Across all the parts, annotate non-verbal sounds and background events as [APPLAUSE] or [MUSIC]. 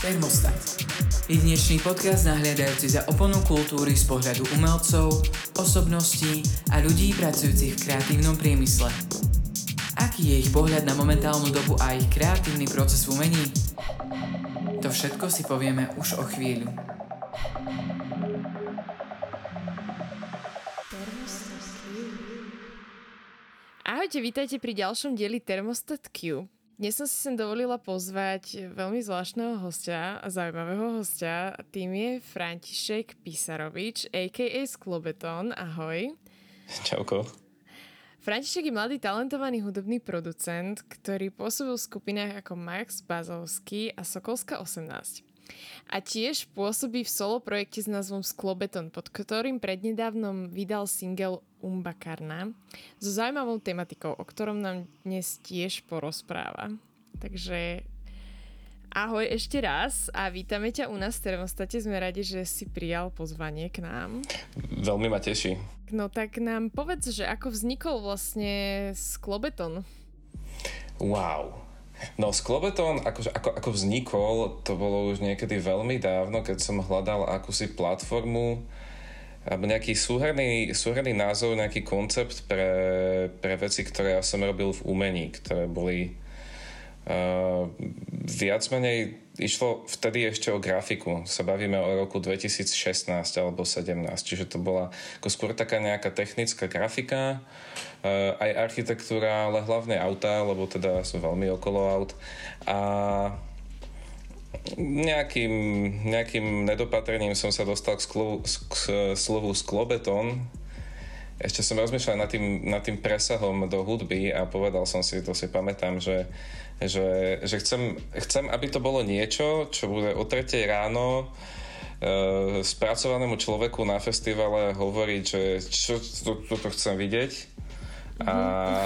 Termostat. Jedinečný podcast nahliadajúci za oponu kultúry z pohľadu umelcov, osobností a ľudí pracujúcich v kreatívnom priemysle. Aký je ich pohľad na momentálnu dobu a ich kreatívny proces v umení? To všetko si povieme už o chvíľu. Ahojte, vítajte pri ďalšom dieli Thermostat Q. Dnes som si sem dovolila pozvať veľmi zvláštneho hostia a zaujímavého hostia. Tým je František Pisarovič, a.k.a. Sklobeton. Ahoj. Čauko. František je mladý talentovaný hudobný producent, ktorý pôsobil v skupinách ako Max Bazovský a Sokolska 18. A tiež pôsobí v solo projekte s názvom Sklobeton, pod ktorým prednedávnom vydal single Umbakarna so zaujímavou tematikou, o ktorom nám dnes tiež porozpráva. Takže ahoj ešte raz a vítame ťa u nás v termostate. Sme radi, že si prijal pozvanie k nám. Veľmi ma teší. No tak nám povedz, že ako vznikol vlastne Sklobeton? Wow. No Sklobeton, ako, ako, ako vznikol, to bolo už niekedy veľmi dávno, keď som hľadal akúsi platformu, alebo nejaký súhrný, súhrný názov, nejaký koncept pre, pre veci, ktoré ja som robil v umení, ktoré boli uh, viac menej išlo vtedy ešte o grafiku. Sa bavíme o roku 2016 alebo 17, čiže to bola ako skôr taká nejaká technická grafika, uh, aj architektúra, ale hlavne auta, lebo teda som veľmi okolo aut. A nejakým, nejakým nedopatrením som sa dostal k, sklo, k slovu sklobeton. Ešte som rozmýšľal nad tým, nad tým presahom do hudby a povedal som si, to si pamätám, že, že, že chcem, chcem, aby to bolo niečo, čo bude o 3 ráno e, spracovanému človeku na festivale hovoriť, že čo toto to, chcem vidieť a,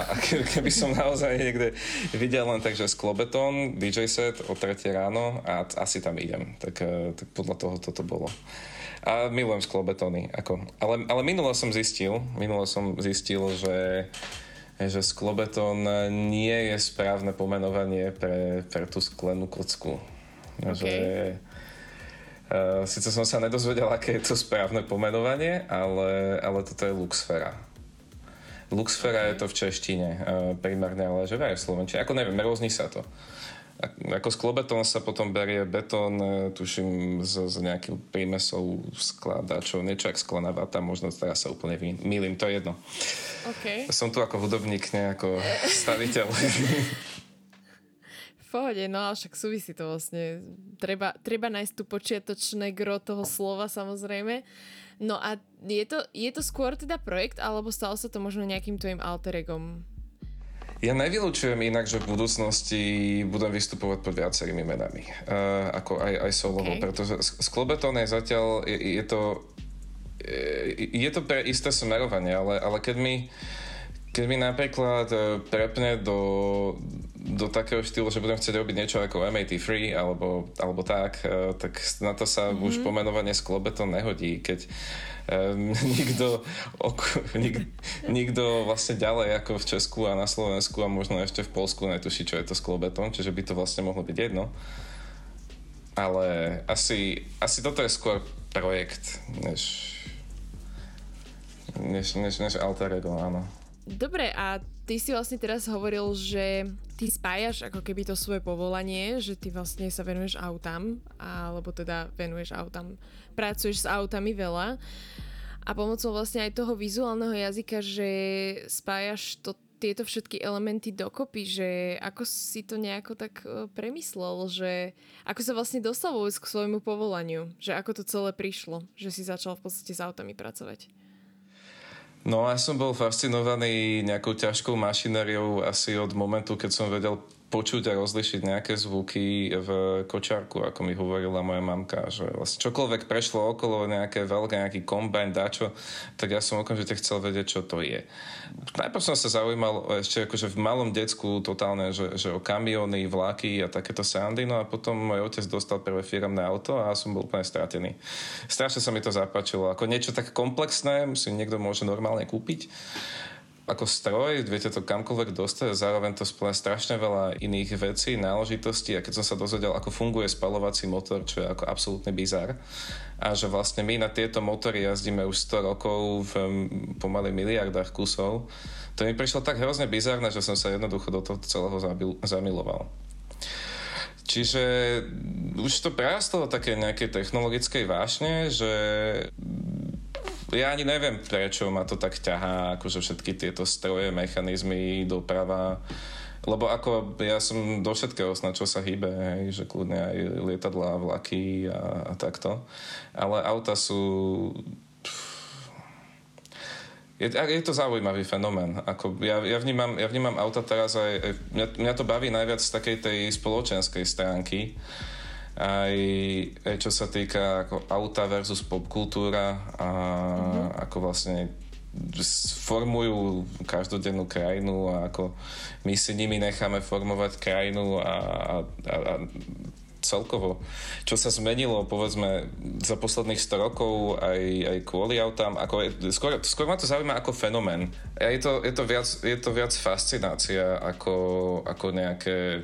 a keby som naozaj niekde videl len tak, že sklobeton, DJ set o 3 ráno a asi tam idem. Tak, e, tak podľa toho toto bolo. A milujem sklobetony. Ako. Ale, ale minulo som zistil, minulo som zistil, že že sklobeton nie je správne pomenovanie pre, pre tú sklenú kocku. Okay. Že, uh, Sice som sa nedozvedel, aké je to správne pomenovanie, ale, ale toto je Luxfera. Luxfera je to v češtine uh, primárne, ale že aj v slovenčine. Ako neviem, rôzni sa to. Ako sklobeton sa potom berie betón, e, tuším, z, z nejakým prímesou skladačov, niečo ak sklená vata, možno teraz sa úplne mýlim, to je jedno. Okay. Som tu ako hudobník, ne ako staviteľ. pohode, no ale však súvisí to vlastne. Treba, treba nájsť tu počiatočné gro toho slova samozrejme. No a je to, je to skôr teda projekt, alebo stalo sa to možno nejakým tvojim alter egom? Ja nevylučujem inak, že v budúcnosti budem vystupovať pod viacerými menami. Uh, ako aj, aj solovo, okay. pretože Sklobeton je zatiaľ, je, je to je to pre isté smerovanie, ale, ale keď mi keď mi napríklad e, prepne do, do takého štýlu, že budem chcieť robiť niečo ako MAT3 alebo, alebo tak, tak na to sa mm-hmm. už pomenovanie sklobe to nehodí, keď um, [LAUGHS] nikto, ok, nik, nikto vlastne ďalej ako v Česku a na Slovensku a možno ešte v Polsku netuší, čo je to sklobeton, čiže by to vlastne mohlo byť jedno. Ale asi, asi toto je skôr projekt, než, než, než, než alter ego, áno. Dobre, a ty si vlastne teraz hovoril, že ty spájaš ako keby to svoje povolanie, že ty vlastne sa venuješ autám, alebo teda venuješ autám, pracuješ s autami veľa a pomocou vlastne aj toho vizuálneho jazyka, že spájaš to, tieto všetky elementy dokopy, že ako si to nejako tak e, premyslel, že ako sa vlastne dostal vôbec k svojmu povolaniu, že ako to celé prišlo, že si začal v podstate s autami pracovať. No ja som bol fascinovaný nejakou ťažkou mašinériou asi od momentu, keď som vedel počuť a rozlišiť nejaké zvuky v kočárku, ako mi hovorila moja mamka, že vlastne čokoľvek prešlo okolo nejaké veľké, nejaký kombajn, dačo, tak ja som okamžite chcel vedieť, čo to je. Najprv som sa zaujímal ešte akože v malom decku totálne, že, že o kamiony, vlaky a takéto sandy, no a potom môj otec dostal prvé firmné auto a som bol úplne stratený. Strašne sa mi to zapáčilo. Ako niečo tak komplexné si niekto môže normálne kúpiť ako stroj, viete to kamkoľvek dostať, zároveň to splňa strašne veľa iných vecí, náležitostí a keď som sa dozvedel, ako funguje spalovací motor, čo je ako absolútny bizar a že vlastne my na tieto motory jazdíme už 100 rokov v pomaly miliardách kusov, to mi prišlo tak hrozne bizarné, že som sa jednoducho do toho celého zamiloval. Čiže už to prerastlo také nejaké technologickej vášne, že ja ani neviem, prečo ma to tak ťahá, akože všetky tieto stroje, mechanizmy, doprava. Lebo ako ja som do všetkého na čo sa hýbe, hej, že kľudne aj lietadlá, vlaky a, a takto. Ale auta sú... Je, je to zaujímavý fenomén. Ako ja, ja, vnímam, ja vnímam auta teraz aj... mňa, mňa to baví najviac z takej tej spoločenskej stránky aj, aj čo sa týka ako auta versus popkultúra a mm-hmm. ako vlastne formujú každodennú krajinu a ako my si nimi necháme formovať krajinu a, a, a celkovo, čo sa zmenilo povedzme za posledných 100 rokov aj, aj kvôli autám, ako je, skôr, skôr ma to zaujíma ako fenomén. Je to, je to, viac, je to viac fascinácia ako, ako nejaké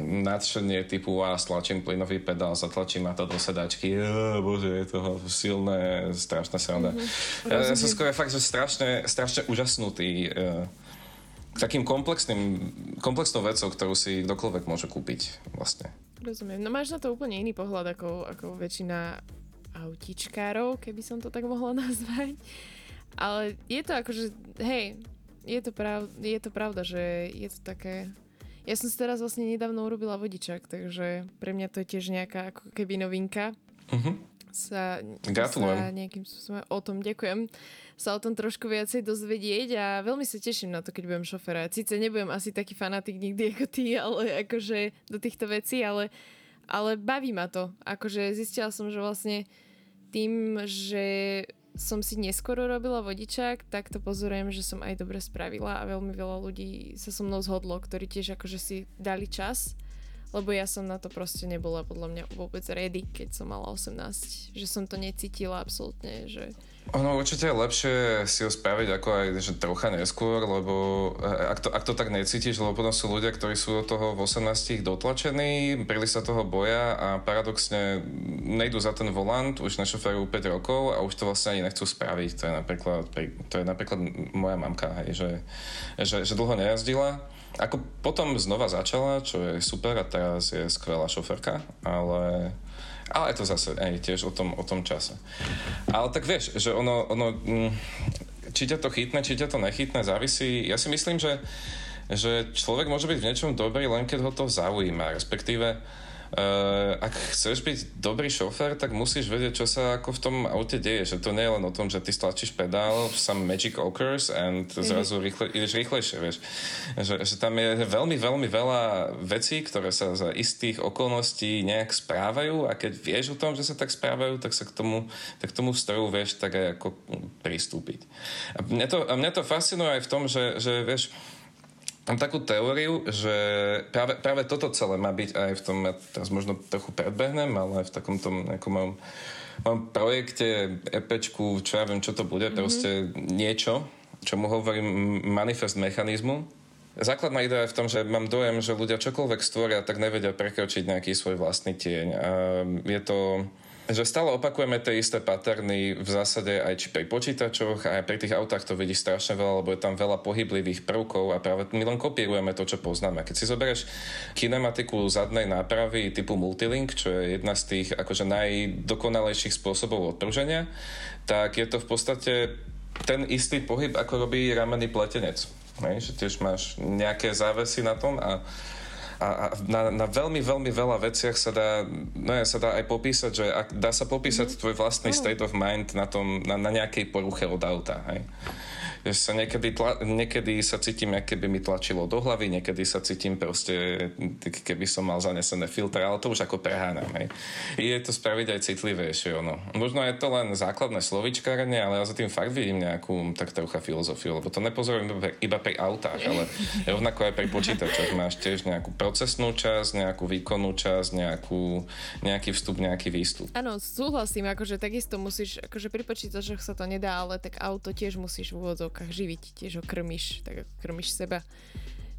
nadšenie typu a stlačím plynový pedál, zatlačím ma to do sedačky, bože, je to silné, strašná sranda. Mm-hmm. Ja, ja som skôr fakt, že strašne, strašne úžasnutý uh, takým komplexným, komplexnou vecou, ktorú si kdokoľvek môže kúpiť vlastne. Rozumiem. No máš na to úplne iný pohľad ako, ako väčšina autičkárov, keby som to tak mohla [LAUGHS] nazvať. Ale je to akože, hej, je to, prav, je to pravda, že je to také ja som si teraz vlastne nedávno urobila vodičak, takže pre mňa to je tiež nejaká ako keby novinka. Uh-huh. Sa, sa nejakým spôsobom o tom ďakujem sa o tom trošku viacej dozvedieť a veľmi sa teším na to, keď budem šoferovať. Sice nebudem asi taký fanatik nikdy ako ty, ale akože do týchto vecí, ale, ale baví ma to. Akože zistila som, že vlastne tým, že som si neskoro robila vodičák, tak to pozorujem, že som aj dobre spravila a veľmi veľa ľudí sa so mnou zhodlo, ktorí tiež akože si dali čas, lebo ja som na to proste nebola podľa mňa vôbec ready, keď som mala 18, že som to necítila absolútne, že ono určite je lepšie si ho spraviť ako aj že trocha neskôr, lebo eh, ak to, ak to tak necítiš, lebo potom sú ľudia, ktorí sú do toho v 18 dotlačení, príliš sa toho boja a paradoxne nejdu za ten volant, už nešoferujú 5 rokov a už to vlastne ani nechcú spraviť. To je napríklad, to je napríklad moja mamka, hej, že, že, že dlho nejazdila. Ako potom znova začala, čo je super a teraz je skvelá šoferka, ale ale to zase aj tiež o tom, o tom čase. Ale tak vieš, že ono, ono mm, či ťa to chytne, či ťa to nechytne, závisí. Ja si myslím, že, že človek môže byť v niečom dobrý, len keď ho to zaujíma. Respektíve ak chceš byť dobrý šofér, tak musíš vedieť, čo sa ako v tom aute deje. Že to nie je len o tom, že ty stlačíš pedál, some magic occurs and mm-hmm. zrazu rýchle, ideš rýchlejšie, vieš. Že, že tam je veľmi, veľmi veľa vecí, ktoré sa za istých okolností nejak správajú a keď vieš o tom, že sa tak správajú, tak sa k tomu, tak k tomu stroju vieš tak aj ako pristúpiť. A mňa to, a mňa to fascinuje aj v tom, že, že vieš, Mám takú teóriu, že práve, práve toto celé má byť aj v tom, ja teraz možno trochu predbehnem, ale aj v takom tom nejakom mojom, mojom projekte, EPčku, čo ja viem, čo to bude, mm-hmm. proste niečo, čo mu hovorím manifest mechanizmu. Základná idea je v tom, že mám dojem, že ľudia čokoľvek stvoria, tak nevedia prekročiť nejaký svoj vlastný tieň. A je to že stále opakujeme tie isté paterny v zásade aj či pri počítačoch, aj pri tých autách to vidí strašne veľa, lebo je tam veľa pohyblivých prvkov a práve my len kopírujeme to, čo poznáme. Keď si zoberieš kinematiku zadnej nápravy typu Multilink, čo je jedna z tých akože najdokonalejších spôsobov odprženia, tak je to v podstate ten istý pohyb, ako robí ramenný pletenec. Hej, že tiež máš nejaké závesy na tom a a, na, na veľmi, veľmi veľa veciach sa dá, no ja, sa dá aj popísať, že ak, dá sa popísať mm-hmm. tvoj vlastný state of mind na, tom, na, na nejakej poruche od auta. Hej sa niekedy, tla, niekedy sa cítim, ako keby mi tlačilo do hlavy, niekedy sa cítim proste, keby som mal zanesené filtre, ale to už ako preháňam. Hej. Je to spraviť aj citlivejšie. Ono. Možno je to len základné slovičkárenie, ale ja za tým fakt vidím nejakú tak trocha filozofiu, lebo to nepozorujem iba pri autách, ale rovnako aj pri počítačoch. Máš tiež nejakú procesnú časť, nejakú výkonnú časť, nejakú, nejaký vstup, nejaký výstup. Áno, súhlasím, akože takisto musíš, akože pri počítačoch sa to nedá, ale tak auto tiež musíš v úvodzov úvodzovkách živiť, tiež ho krmiš, tak ako krmiš seba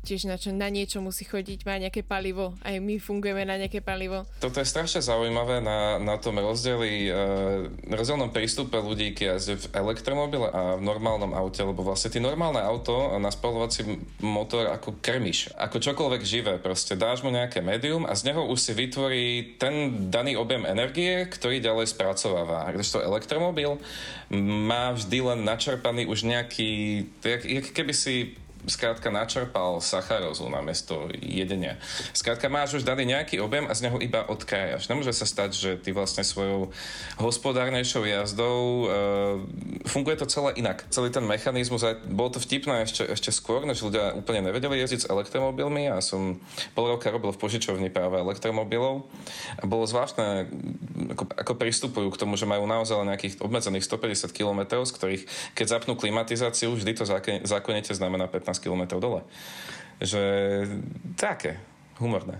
tiež na, čo, na niečo musí chodiť, má nejaké palivo. Aj my fungujeme na nejaké palivo. Toto je strašne zaujímavé na, na tom rozdieli, uh, rozdielnom prístupe ľudí, keď jazdia v elektromobile a v normálnom aute, lebo vlastne ty normálne auto na spalovací motor ako krmiš, ako čokoľvek živé, proste dáš mu nejaké médium a z neho už si vytvorí ten daný objem energie, ktorý ďalej spracováva. to elektromobil má vždy len načerpaný už nejaký, jak, jak keby si skrátka načerpal sacharózu namiesto jedenia. Skrátka máš už daný nejaký objem a z neho iba odkrájaš. Nemôže sa stať, že ty vlastne svojou hospodárnejšou jazdou e, funguje to celé inak. Celý ten mechanizmus, bolo to vtipné ešte, ešte skôr, než ľudia úplne nevedeli jazdiť s elektromobilmi a som pol roka robil v požičovni práve elektromobilov a bolo zvláštne, ako, ako pristupujú k tomu, že majú naozaj nejakých obmedzených 150 km, z ktorých keď zapnú klimatizáciu, vždy to zákonite znamená 15 15 km dole. Že také, humorné.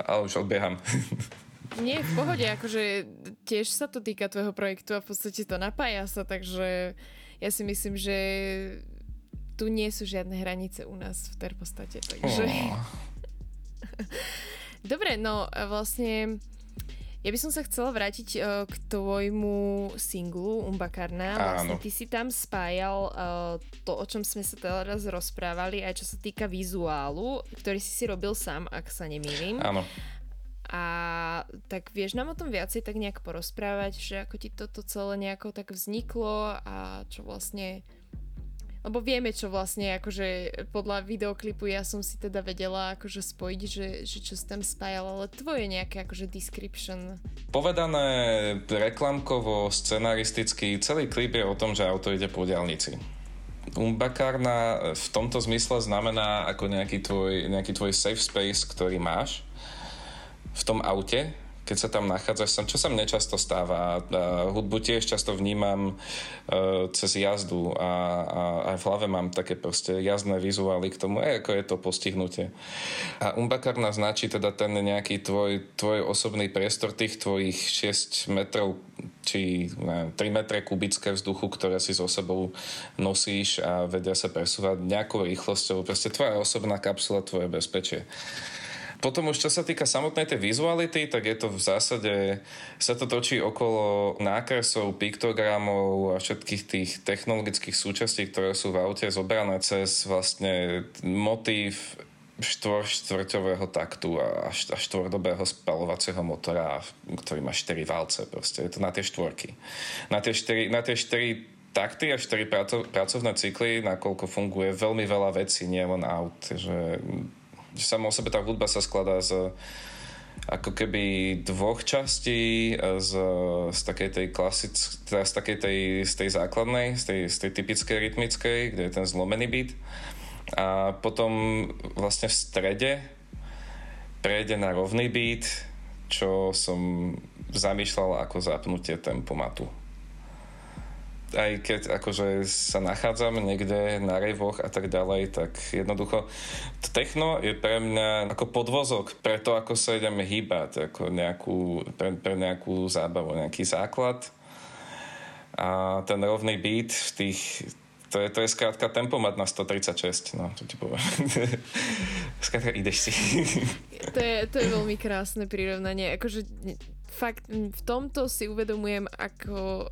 Ale už odbieham. [LAUGHS] Nie, v pohode, akože tiež sa to týka tvojho projektu a v podstate to napája sa, takže ja si myslím, že tu nie sú žiadne hranice u nás v terpostate, takže... Oh. [LAUGHS] Dobre, no vlastne ja by som sa chcela vrátiť uh, k tvojmu singlu Umbakarna. Vlastne ty si tam spájal uh, to, o čom sme sa teraz rozprávali, aj čo sa týka vizuálu, ktorý si si robil sám, ak sa nemýlim. Áno. A tak vieš nám o tom viacej tak nejak porozprávať, že ako ti toto celé nejako tak vzniklo a čo vlastne lebo vieme, čo vlastne, akože podľa videoklipu ja som si teda vedela akože spojiť, že, že čo si tam spájal, ale tvoje nejaké akože description. Povedané reklamkovo, scenaristicky, celý klip je o tom, že auto ide po diálnici. Umbakárna v tomto zmysle znamená ako nejaký tvoj, nejaký tvoj safe space, ktorý máš v tom aute, keď sa tam nachádzaš čo sa mne často stáva. Hudbu tiež často vnímam uh, cez jazdu a, a aj v hlave mám také proste jazdné vizuály k tomu, aj ako je to postihnutie. A umbakar značí teda ten nejaký tvoj, tvoj osobný priestor tých tvojich 6 metrov či neviem, 3 metre kubické vzduchu, ktoré si so sebou nosíš a vedia sa presúvať nejakou rýchlosťou. Proste tvoja osobná kapsula, tvoje bezpečie. Potom už čo sa týka samotnej tej vizuality, tak je to v zásade, sa to točí okolo nákresov, piktogramov a všetkých tých technologických súčastí, ktoré sú v aute zobrané cez vlastne motív štvor štvrťového taktu a, a štvordobého spalovacieho motora, ktorý má 4 valce proste. Je to na tie štvorky. Na tie 4, na tie 4 takty a 4 pracovné cykly, nakoľko funguje veľmi veľa vecí, nie len aut. Že samo o sebe tá hudba sa skladá z ako keby dvoch častí z, z takej tej klasic, teda z takej tej, z tej základnej, z tej, z tej typickej rytmickej, kde je ten zlomený beat. A potom vlastne v strede prejde na rovný beat, čo som zamýšľal ako zapnutie tempomatu aj keď akože sa nachádzam niekde na rejvoch a tak ďalej, tak jednoducho techno je pre mňa ako podvozok pre to, ako sa ideme hýbať, ako nejakú, pre, pre nejakú zábavu, nejaký základ. A ten rovný beat v tých to je, to je skrátka tempomat na 136, no, to ti poviem. [LAUGHS] skrátka ideš si. [LAUGHS] to, je, to je veľmi krásne prirovnanie. Akože fakt v tomto si uvedomujem, ako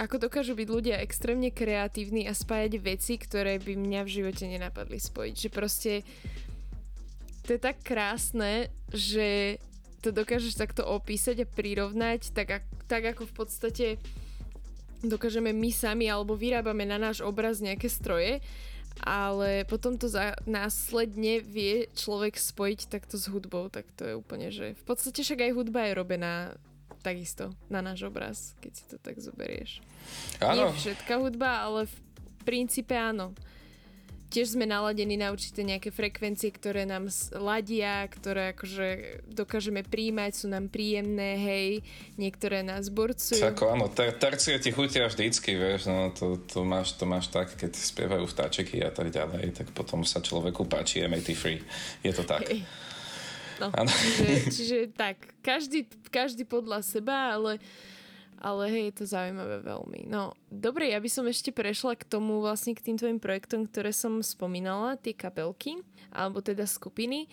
ako dokážu byť ľudia extrémne kreatívni a spájať veci, ktoré by mňa v živote nenapadli spojiť. Že proste to je tak krásne, že to dokážeš takto opísať a prirovnať, tak, tak ako v podstate dokážeme my sami alebo vyrábame na náš obraz nejaké stroje, ale potom to za, následne vie človek spojiť takto s hudbou, tak to je úplne, že v podstate však aj hudba je robená takisto na náš obraz, keď si to tak zoberieš. Áno. Nie všetká hudba, ale v princípe áno. Tiež sme naladení na určité nejaké frekvencie, ktoré nám ladia, ktoré akože dokážeme príjmať, sú nám príjemné, hej, niektoré nás burcujú. Ako áno, ter- tercie ti chutia vždycky, vieš, no to, to, máš, to máš tak, keď spievajú vtáčeky a tak ďalej, tak potom sa človeku páči MAT free. Je to tak. Hej. No, čiže, čiže tak, každý, každý podľa seba, ale Ale hej, je to zaujímavé veľmi. No, dobre, ja by som ešte prešla k tomu vlastne k tým tvojim projektom, ktoré som spomínala, tie kapelky, alebo teda skupiny.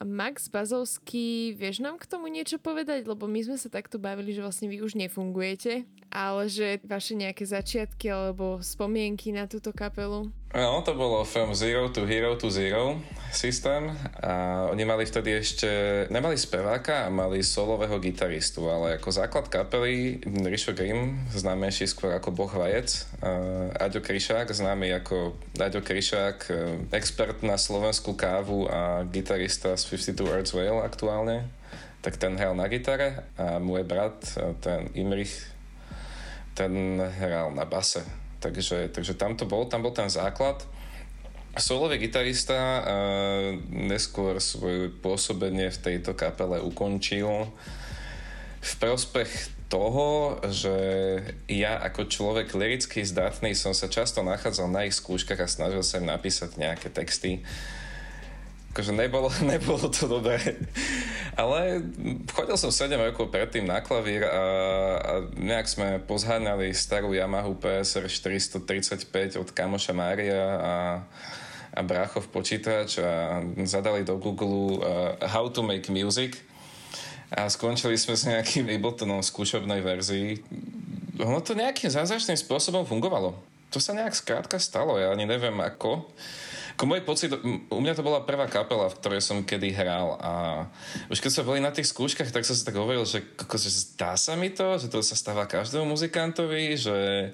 Max Bazovský, vieš nám k tomu niečo povedať? Lebo my sme sa takto bavili, že vlastne vy už nefungujete, ale že vaše nejaké začiatky alebo spomienky na túto kapelu. No, to bolo From Zero to Hero to Zero systém a oni mali vtedy ešte, nemali speváka a mali solového gitaristu, ale ako základ kapely Rišo Grimm, známejší skôr ako Boh Vajec, Aďo Kryšák, známy ako Aďo Kryšák, e, expert na slovenskú kávu a gitarista z 52 Earth's Whale aktuálne, tak ten hral na gitare a môj brat, e, ten Imrich, ten hral na base Takže, takže tam to bol, tam bol ten základ. Solový gitarista uh, neskôr svoje pôsobenie v tejto kapele ukončil v prospech toho, že ja ako človek liricky zdatný som sa často nachádzal na ich skúškach a snažil sa im napísať nejaké texty akože nebolo, [LAUGHS] nebolo to dobré. Ale chodil som 7 rokov predtým na klavír a, a nejak sme pozháňali starú Yamahu PSR 435 od kamoša Mária a, a bráchov počítač a zadali do Google uh, How to make music a skončili sme s nejakým Abletonom skúšobnej verzii. Ono to nejakým zázračným spôsobom fungovalo. To sa nejak skrátka stalo, ja ani neviem ako. Ako môj pocit, u mňa to bola prvá kapela, v ktorej som kedy hral a už keď sme boli na tých skúškach, tak som si tak hovoril, že, že zdá sa mi to, že to sa stáva každému muzikantovi, že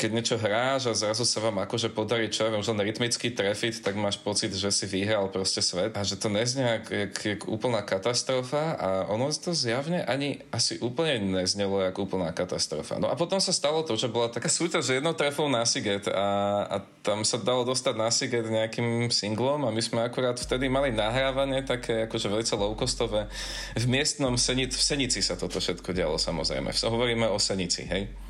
keď niečo hráš a zrazu sa vám akože podarí, čo ja viem, len rytmický trefit, tak máš pocit, že si vyhral proste svet a že to neznie jak, jak, jak úplná katastrofa a ono to zjavne ani asi úplne neznelo jak úplná katastrofa. No a potom sa stalo to, že bola taká súťaž že jednou trefou na Siget a, a tam sa dalo dostať na Siget nejakým singlom a my sme akurát vtedy mali nahrávanie také akože veľmi low-costové. V miestnom Senic, v Senici sa toto všetko dialo samozrejme. Hovoríme o Senici, hej?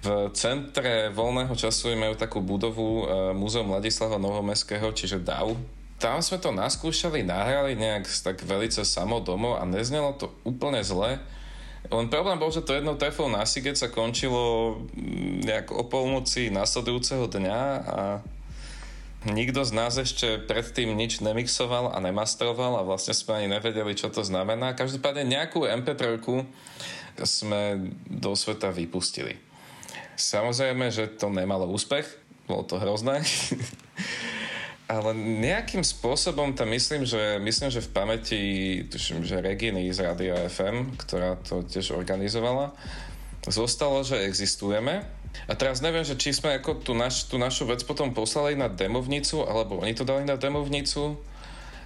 V centre voľného času majú takú budovu e, Múzeum Ladislava Novomestského, čiže DAV. Tam sme to naskúšali, nahrali nejak tak velice samodomo a neznelo to úplne zle. Len problém bol, že to jednou trefou na Siget sa končilo mm, nejak o polnoci nasledujúceho dňa a nikto z nás ešte predtým nič nemixoval a nemastroval a vlastne sme ani nevedeli, čo to znamená. Každopádne nejakú MP3 sme do sveta vypustili. Samozrejme, že to nemalo úspech, bolo to hrozné. [LAUGHS] Ale nejakým spôsobom tam myslím, že, myslím, že v pamäti, tuším, že Reginy z Radio FM, ktorá to tiež organizovala, zostalo, že existujeme. A teraz neviem, že či sme ako tú, naš, tú našu vec potom poslali na demovnicu, alebo oni to dali na demovnicu,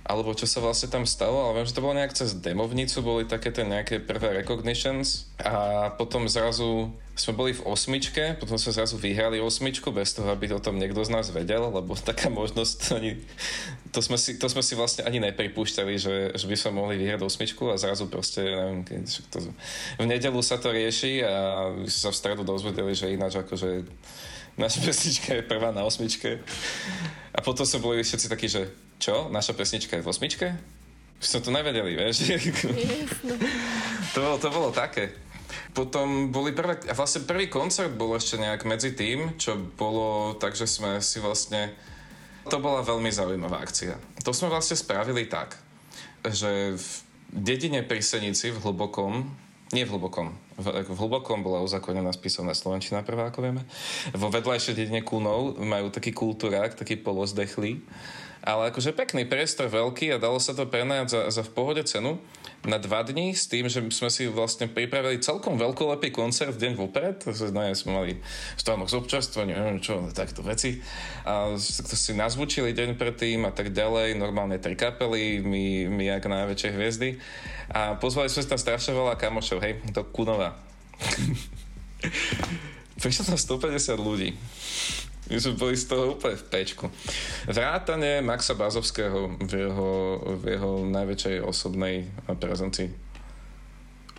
alebo čo sa vlastne tam stalo, ale viem, že to bolo nejak cez demovnicu, boli také tie nejaké prvé recognitions a potom zrazu sme boli v osmičke, potom sme zrazu vyhrali osmičku bez toho, aby o tom niekto z nás vedel, lebo taká možnosť [LAUGHS] ani, to sme si, to sme si vlastne ani nepripúšťali, že, že by sme mohli vyhrať osmičku a zrazu proste, neviem, keď to, v nedelu sa to rieši a sa v stredu dozvedeli, že ináč akože naša [LAUGHS] pesnička je prvá na osmičke. A potom sme boli všetci takí, že čo, naša pesnička je v osmičke? Už sme to nevedeli, vieš? to, bolo, to bolo také. Potom boli prvé, vlastne prvý koncert bol ešte nejak medzi tým, čo bolo tak, že sme si vlastne, to bola veľmi zaujímavá akcia. To sme vlastne spravili tak, že v dedine pri Senici v Hlbokom, nie v Hlbokom, v, v Hlbokom bola uzakonená spisovná Slovenčina prvá, ako vieme. Vo vedľajšej dedine Kunov majú taký kultúrák, taký polozdechlý, ale akože pekný priestor, veľký a dalo sa to prenajať za, za v pohode cenu na dva dní s tým, že sme si vlastne pripravili celkom veľkolepý koncert deň vopred, no, sme mali stánok z občerstvenia, neviem čo, takto veci a to si nazvučili deň predtým a tak ďalej, normálne tri kapely, my, my ako najväčšie hviezdy a pozvali sme si tam strašne veľa kamošov, hej, do Kunova. [LAUGHS] Prišlo tam 150 ľudí. My sme boli z toho úplne v pečku. Vrátane Maxa Bazovského v jeho, v jeho najväčšej osobnej prezencii.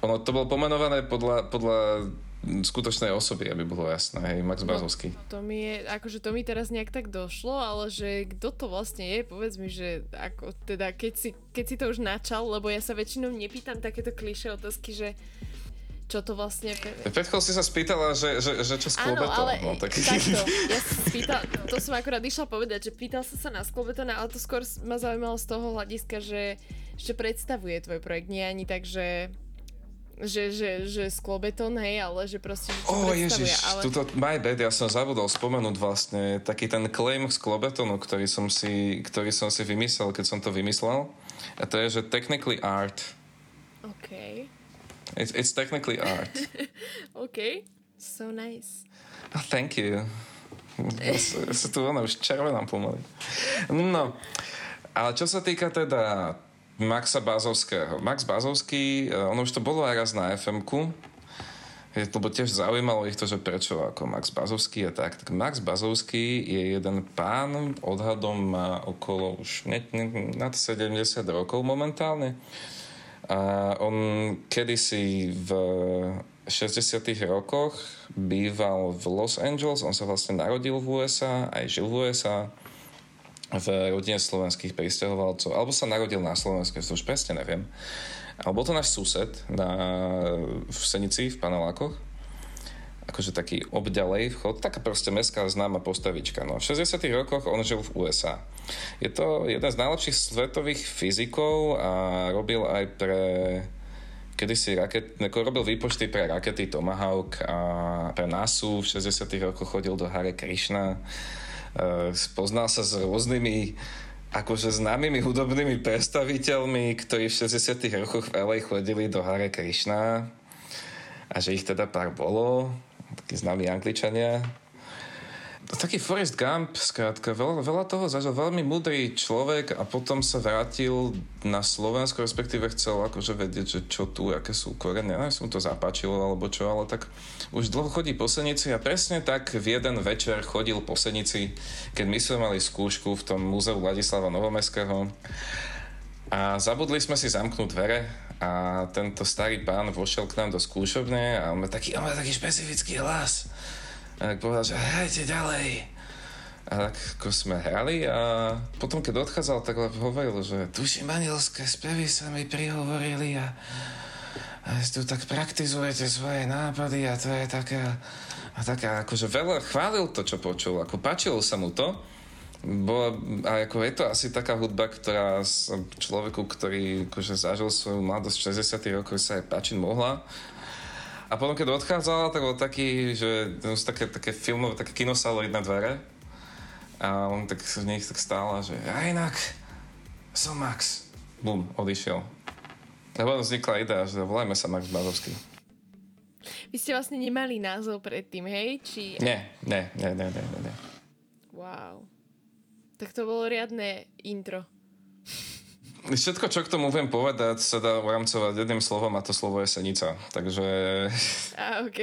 Ono to bolo pomenované podľa, podľa skutočnej osoby, aby bolo jasné, hej, Max no, Bazovský. To mi je, akože to mi teraz nejak tak došlo, ale že kto to vlastne je, povedz mi, že ako, teda keď si, keď si to už načal, lebo ja sa väčšinou nepýtam takéto klišé otázky, že čo to vlastne... Pred si sa spýtala, že, že, že čo s Áno, ale no, tak... takto, [LAUGHS] ja som spýtal, to som akurát išla povedať, že pýtal som sa na sklobetona, ale to skôr ma zaujímalo z toho hľadiska, že čo predstavuje tvoj projekt, nie ani tak, že že, že, že sklobeton, hej, ale že proste, že oh, ježiš, ale... tuto, my bad, ja som zabudol spomenúť vlastne taký ten claim sklobetonu, ktorý som si, ktorý som si vymyslel, keď som to vymyslel. A to je, že technically art. OK. It's, it's technically art. [LAUGHS] OK. So nice. Oh, thank you. Sa tu ona už červená pomaly. No, ale čo sa týka teda Maxa Bazovského. Max Bazovský, eh, ono už to bolo aj raz na FM-ku, lebo tiež zaujímalo ich to, že prečo ako Max Bazovský a tak. Tak Max Bazovský je jeden pán, odhadom má okolo už ne, ne, nad 70 rokov momentálne. A on kedysi v 60 rokoch býval v Los Angeles, on sa vlastne narodil v USA, aj žil v USA v rodine slovenských pristahovalcov, alebo sa narodil na Slovensku, to už presne neviem. Ale bol to náš sused na, v Senici, v Panelákoch akože taký obďalej vchod, taká proste mestská známa postavička. No, v 60 rokoch on žil v USA. Je to jeden z najlepších svetových fyzikov a robil aj pre kedysi raket, ako robil výpočty pre rakety Tomahawk a pre NASU v 60 rokoch chodil do Hare Krishna. E, spoznal sa s rôznymi akože známymi hudobnými predstaviteľmi, ktorí v 60 rokoch v LA chodili do Hare Krishna a že ich teda pár bolo takí známi Angličania. Taký Forrest Gump, skrátka, veľa, veľa toho zažil, veľmi múdry človek a potom sa vrátil na Slovensko, respektíve chcel akože vedieť, že čo tu, aké sú korene, ja som to zapáčilo alebo čo, ale tak už dlho chodí po Senici a presne tak v jeden večer chodil po Senici, keď my sme mali skúšku v tom múzeu Vladislava Novomestského. A zabudli sme si zamknúť dvere a tento starý pán vošiel k nám do skúšobne a on má taký, on má taký špecifický hlas. A tak povedal, že hrajte ďalej. A tak ako sme hrali a potom keď odchádzal, tak hovoril, že tuším anielské spevy sa mi prihovorili a, a tu tak praktizujete svoje nápady a to je taká a taká, akože veľa chválil to, čo počul, ako páčilo sa mu to bola, a ako je to asi taká hudba, ktorá človeku, ktorý akože zažil svoju mladosť v 60 rokoch sa aj páčiť mohla. A potom, keď odchádzala, tak bol taký, že sú také, také filmové, také kinosaloidné dvere. A on tak v nich tak stála, že a inak som Max. Bum, odišiel. A potom vznikla idea, že volajme sa Max Bazovský. Vy ste vlastne nemali názov predtým, hej? Či... Nie, nie, nie, nie, nie, nie. Wow. Tak to bolo riadne intro. Všetko, čo k tomu viem povedať, sa dá uramcovať jedným slovom a to slovo je senica. Takže... [LAUGHS] A, OK.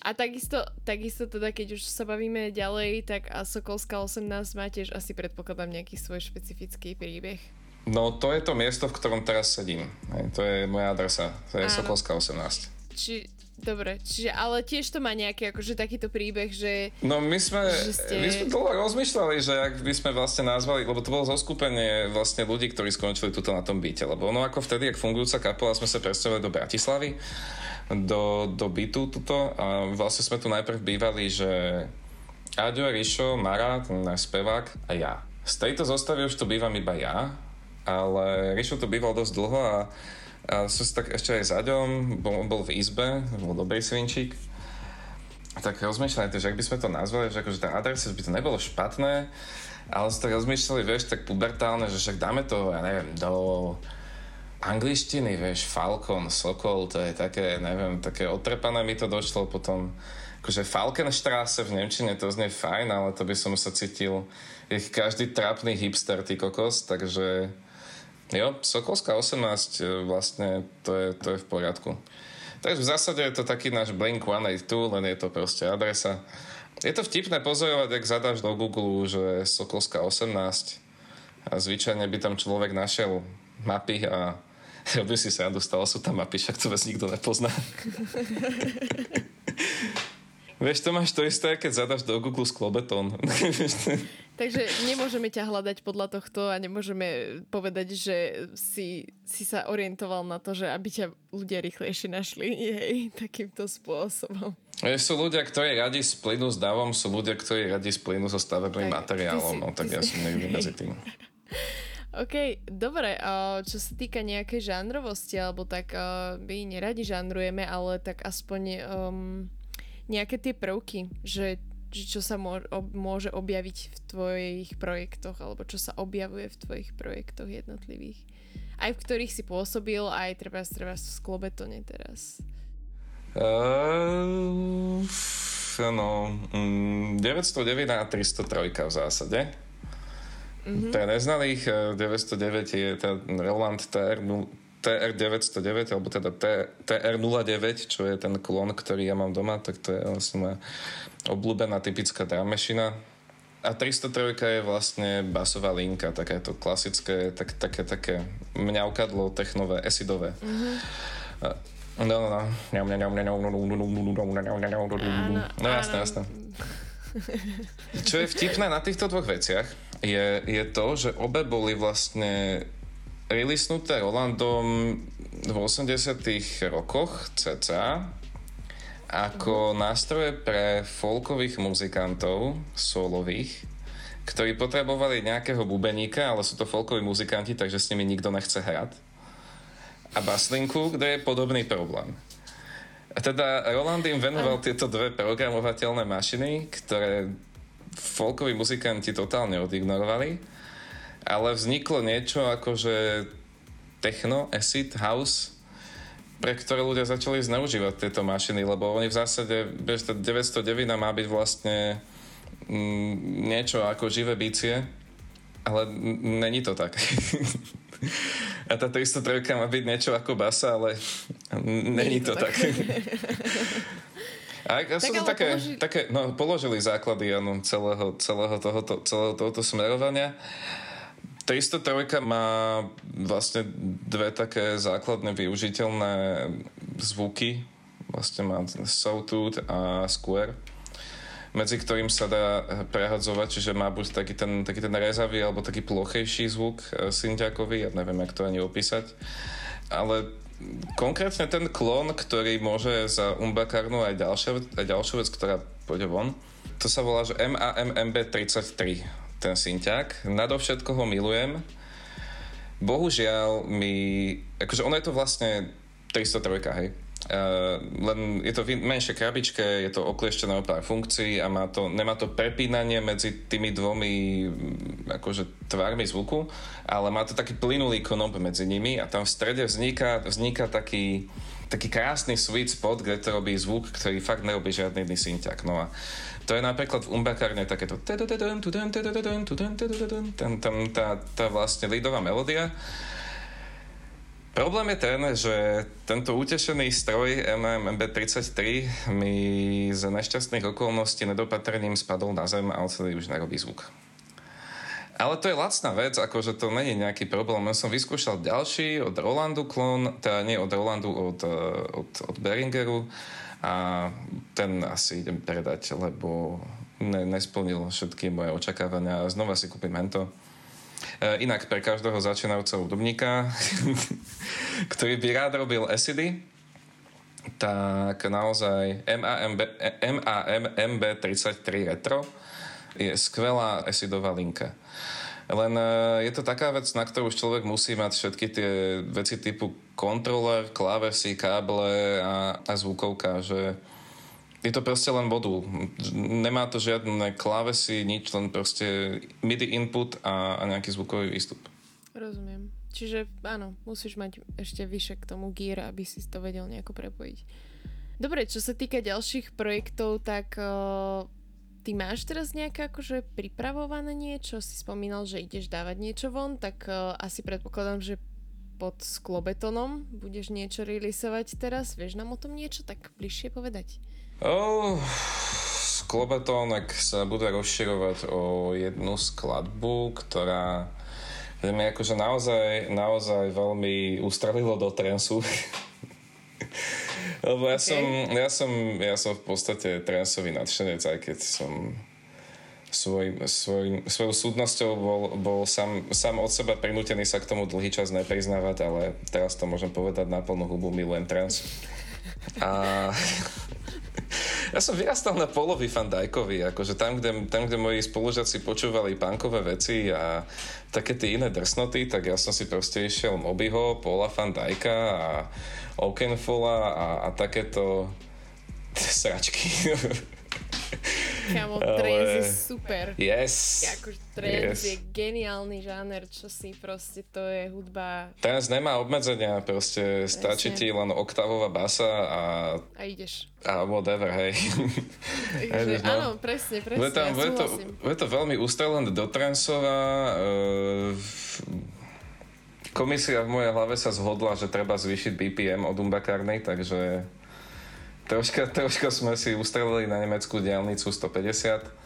a takisto, takisto teda, keď už sa bavíme ďalej, tak a Sokolská 18 má tiež asi predpokladám nejaký svoj špecifický príbeh. No to je to miesto, v ktorom teraz sedím. To je moja adresa. To je Áno. Sokolská 18. Či, Dobre, čiže ale tiež to má nejaký akože takýto príbeh, že... No my sme, ste... my sme dlho rozmýšľali, že ak by sme vlastne nazvali, lebo to bolo zoskupenie vlastne ľudí, ktorí skončili tuto na tom byte, lebo ono ako vtedy, ak fungujúca kapola, sme sa presťahovali do Bratislavy, do, do bytu tuto a vlastne sme tu najprv bývali, že Aďo, Rišo, Mara, ten náš spevák a ja. Z tejto zostavy už tu bývam iba ja, ale Rišo tu býval dosť dlho a a som si tak ešte aj s Aďom, bol, bol v izbe, bol dobrý svinčík. Tak rozmýšľali, že ak by sme to nazvali, že akože tá adresa by to nebolo špatné, ale sme tak rozmýšľali, vieš, tak pubertálne, že však dáme to, ja neviem, do angličtiny, vieš, Falcon, Sokol, to je také, neviem, také otrepané mi to došlo potom, akože Falkenstrasse v Nemčine, to znie fajn, ale to by som sa cítil, je každý trapný hipster, ty kokos, takže Jo, Sokolská 18 e, vlastne to je, to je v poriadku. Takže v zásade je to taký náš Blink 182, len je to proste adresa. Je to vtipné pozorovať, ak zadáš do Google, že Sokolská 18 a zvyčajne by tam človek našiel mapy a [LAUGHS] robil si sa dostalo sú tam mapy, však to vás nikto nepozná. [LAUGHS] Vieš, to máš to isté, keď zadaš do Google sklobetón. [LAUGHS] Takže nemôžeme ťa hľadať podľa tohto a nemôžeme povedať, že si, si sa orientoval na to, že aby ťa ľudia rýchlejšie našli hej, takýmto spôsobom. Sú ľudia, ktorí radi splynú s davom, sú ľudia, ktorí radi splynú so stavebným tak, materiálom, si, no tak ja som niekde medzi tým. [LAUGHS] OK, dobre, čo sa týka nejakej žánrovosti, alebo tak my neradi žánrujeme, ale tak aspoň um, nejaké tie prvky, že že čo sa môže objaviť v tvojich projektoch alebo čo sa objavuje v tvojich projektoch jednotlivých. Aj v ktorých si pôsobil, aj treba, treba v Sklobetone teraz. Uh, no, mm, 909 a 303 v zásade. Mm-hmm. Pre neznalých 909 je tá Roland TR, TR909, alebo teda TR09, čo je ten klon, ktorý ja mám doma, tak to je vlastne moja obľúbená typická drámešina. A 303 je vlastne basová linka, takéto klasické, tak, také, také mňaukadlo, technové, esidové. Mm-hmm. No, no, no. No jasné, jasné. Čo je vtipné na týchto dvoch veciach, je, je to, že obe boli vlastne releasnuté Rolandom v 80 rokoch cca ako nástroje pre folkových muzikantov, solových, ktorí potrebovali nejakého bubeníka, ale sú to folkoví muzikanti, takže s nimi nikto nechce hrať. A baslinku, kde je podobný problém. A teda Roland im venoval tieto dve programovateľné mašiny, ktoré folkoví muzikanti totálne odignorovali, ale vzniklo niečo ako že techno, acid, house, pre ktoré ľudia začali zneužívať tieto mašiny, lebo oni v zásade, vieš, 909 má byť vlastne mm, niečo ako živé bicie, ale není to tak. [LAUGHS] A tá 303 má byť niečo ako basa, ale není to, to tak. [LAUGHS] A, a sú to také, položi... také, no, položili základy ano, celého, celého, tohoto, celého tohoto smerovania. 303 má vlastne dve také základné využiteľné zvuky. Vlastne má sawtooth a square medzi ktorým sa dá prehadzovať, čiže má buď taký ten, taký ten rezavý alebo taký plochejší zvuk e, synťakový, ja neviem, jak to ani opísať. Ale konkrétne ten klon, ktorý môže za umbakarnu aj ďalšia, aj ďalšia vec, ktorá pôjde von, to sa volá, že MAMMB33 ten synťák. Nadovšetko ho milujem. Bohužiaľ mi... Akože ono je to vlastne 303, hej. Uh, len je to v menšej krabičke, je to oklieštené o pár funkcií a má to, nemá to prepínanie medzi tými dvomi akože tvármi zvuku, ale má to taký plynulý konop medzi nimi a tam v strede vzniká, vzniká taký, taký krásny sweet spot, kde to robí zvuk, ktorý fakt nerobí žiadny iný synťak. No a to je napríklad v umbakárne takéto tam tá, tá vlastne lidová melódia. Problém je ten, že tento utešený stroj MMB33 mi z nešťastných okolností nedopatrením spadol na zem a odtedy už nerobí zvuk. Ale to je lacná vec, akože to není nejaký problém. Ja som vyskúšal ďalší od Rolandu klon, teda nie od Rolandu, od, od, od Beringeru a ten asi idem predať, lebo ne, nesplnil všetky moje očakávania a znova si kúpim hento. E, inak pre každého začínajúceho hudobníka, [LAUGHS] ktorý by rád robil acidy, tak naozaj MAMB, MAMB33 Retro je skvelá acidová linka. Len e, je to taká vec, na ktorú už človek musí mať všetky tie veci typu kontroler, klávesy, káble a, a zvukovka, že je to proste len modul. Nemá to žiadne klávesy, nič, len proste MIDI input a, a nejaký zvukový výstup. Rozumiem. Čiže áno, musíš mať ešte vyše k tomu gear, aby si to vedel nejako prepojiť. Dobre, čo sa týka ďalších projektov, tak uh, ty máš teraz nejaké akože pripravované niečo? Si spomínal, že ideš dávať niečo von, tak uh, asi predpokladám, že pod sklobetonom budeš niečo releaseovať teraz. Vieš nám o tom niečo tak bližšie povedať? Oh, sklobetónek sa bude rozširovať o jednu skladbu, ktorá mi akože naozaj, naozaj veľmi ustrelilo do trensu. [LAUGHS] Lebo ja, okay. som, ja, som, ja som v podstate transový nadšenec, aj keď som svoj, svoj, svojou súdnosťou bol, bol sám, sám od seba prinútený sa k tomu dlhý čas nepriznávať, ale teraz to môžem povedať na plnú hubu, milujem trans. A [LAUGHS] ja som vyrastal na polovi Fandajkovi, akože tam kde, tam, kde moji spolužiaci počúvali punkové veci a také tie iné drsnoty, tak ja som si proste išiel Mobyho, Paula Fandajka a Oakenfolla a, a takéto [LAUGHS] sračky. Kámo, trance je super. Yes. Ako trance yes. je geniálny žáner, čo si proste, to je hudba. Trance nemá obmedzenia, proste Presne. stačí ti len oktávová basa a... A ideš. A whatever, hej. [LAUGHS] Takže, no. Áno, presne, presne, bude, tam, ja bude, to, bude to veľmi ústrelené do transová. Uh, komisia v mojej hlave sa zhodla, že treba zvýšiť BPM od Umbakarnej, takže troška, troška sme si ustrelili na nemeckú diálnicu 150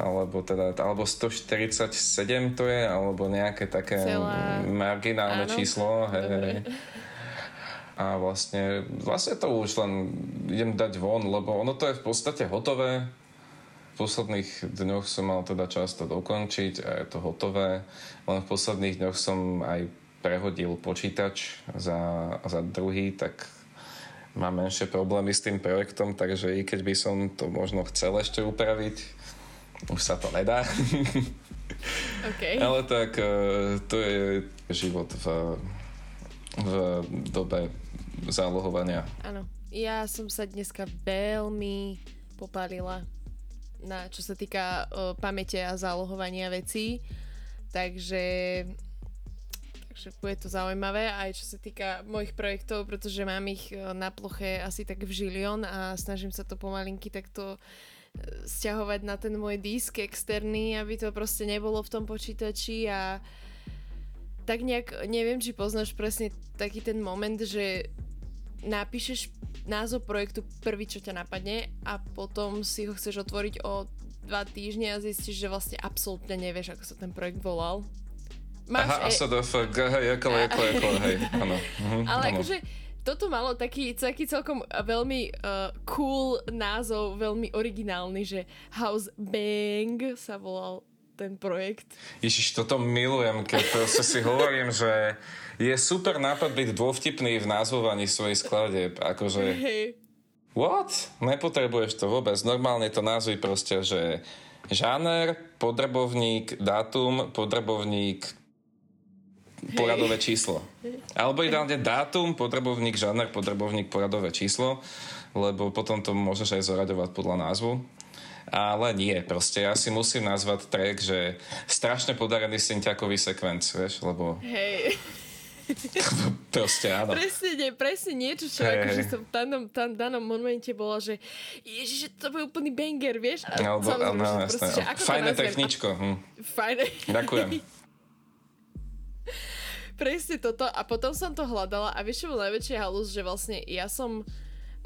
alebo teda, alebo 147 to je, alebo nejaké také Celá... marginálne Áno. číslo. Hej, hej. A vlastne, vlastne to už len idem dať von, lebo ono to je v podstate hotové. V posledných dňoch som mal teda čas to dokončiť a je to hotové. Len v posledných dňoch som aj prehodil počítač za, za druhý, tak mám menšie problémy s tým projektom, takže i keď by som to možno chcel ešte upraviť, už sa to nedá. [LAUGHS] Okay. Ale tak e, to je život v, v dobe zálohovania. Áno. Ja som sa dneska veľmi popalila na čo sa týka pamäte a zálohovania vecí. Takže Takže bude to zaujímavé aj čo sa týka mojich projektov, pretože mám ich e, na ploche asi tak v žilión a snažím sa to pomalinky takto e, stiahovať na ten môj disk externý, aby to proste nebolo v tom počítači a tak nejak, neviem, či poznáš presne taký ten moment, že napíšeš názov projektu prvý, čo ťa napadne a potom si ho chceš otvoriť o dva týždne a zistíš, že vlastne absolútne nevieš, ako sa ten projekt volal Máš Aha, e... ASDF, hej, ako, ako, ako, hej, áno. Mhm, Ale áno. akože toto malo taký, taký celkom veľmi uh, cool názov, veľmi originálny, že House Bang sa volal ten projekt. Ježiš, toto milujem, keď proste si hovorím, že je super nápad byť dôvtipný v názvovaní svojich skladieb. Akože... Hey. What? Nepotrebuješ to vôbec. Normálne to názvy proste, že žáner, podrobovník, dátum, podrobovník, poradové číslo. Alebo ideálne dátum, podrobovník, žáner, podrobovník, poradové číslo, lebo potom to môžeš aj zoraďovať podľa názvu. Ale nie, proste ja si musím nazvať track, že strašne podarený synťakový sekvenc, vieš, lebo... Hej. [LAUGHS] proste áno. Presne, nie, presne niečo, čo hey, akože som v danom, tam, danom momente bola, že ježiš, to bude úplný banger, vieš? A Alebo, samozrejme, no, že proste, že ako Fajné techničko. Hm. Fajné. Ďakujem. [LAUGHS] Presne toto. A potom som to hľadala a vieš, čo bol najväčšia halus, že vlastne ja som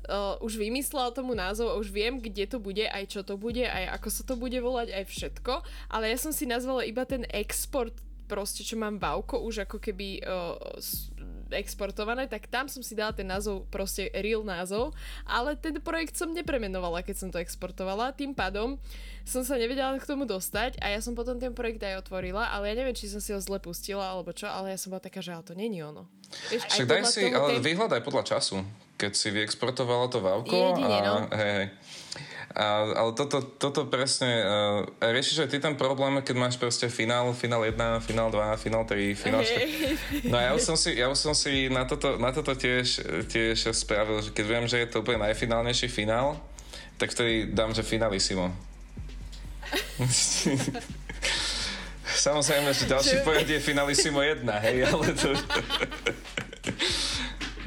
uh, už vymyslela tomu názov a už viem, kde to bude, aj čo to bude, aj ako sa to bude volať, aj všetko. Ale ja som si nazvala iba ten export proste, čo mám bavko už ako keby uh, exportované, tak tam som si dala ten názov, proste real názov, ale ten projekt som nepremenovala, keď som to exportovala, tým pádom som sa nevedela k tomu dostať a ja som potom ten projekt aj otvorila, ale ja neviem, či som si ho zle pustila alebo čo, ale ja som bola taká, že ale to není ono. Vieš, Však daj si, ale ten... vyhľadaj podľa času, keď si vyexportovala to Vavko Jedine, a, no. hej, hej. A, ale toto, toto presne, uh, riešiš aj ty ten problém, keď máš proste finál, finál 1, finál 2, finál 3, finál 4. No a ja už som si, ja už som si na toto, na toto tiež, tiež spravil, že keď viem, že je to úplne najfinálnejší finál, tak vtedy dám, že finalissimo. [LAUGHS] Samozrejme, že ďalší poradí je finalissimo 1, hej, ale to...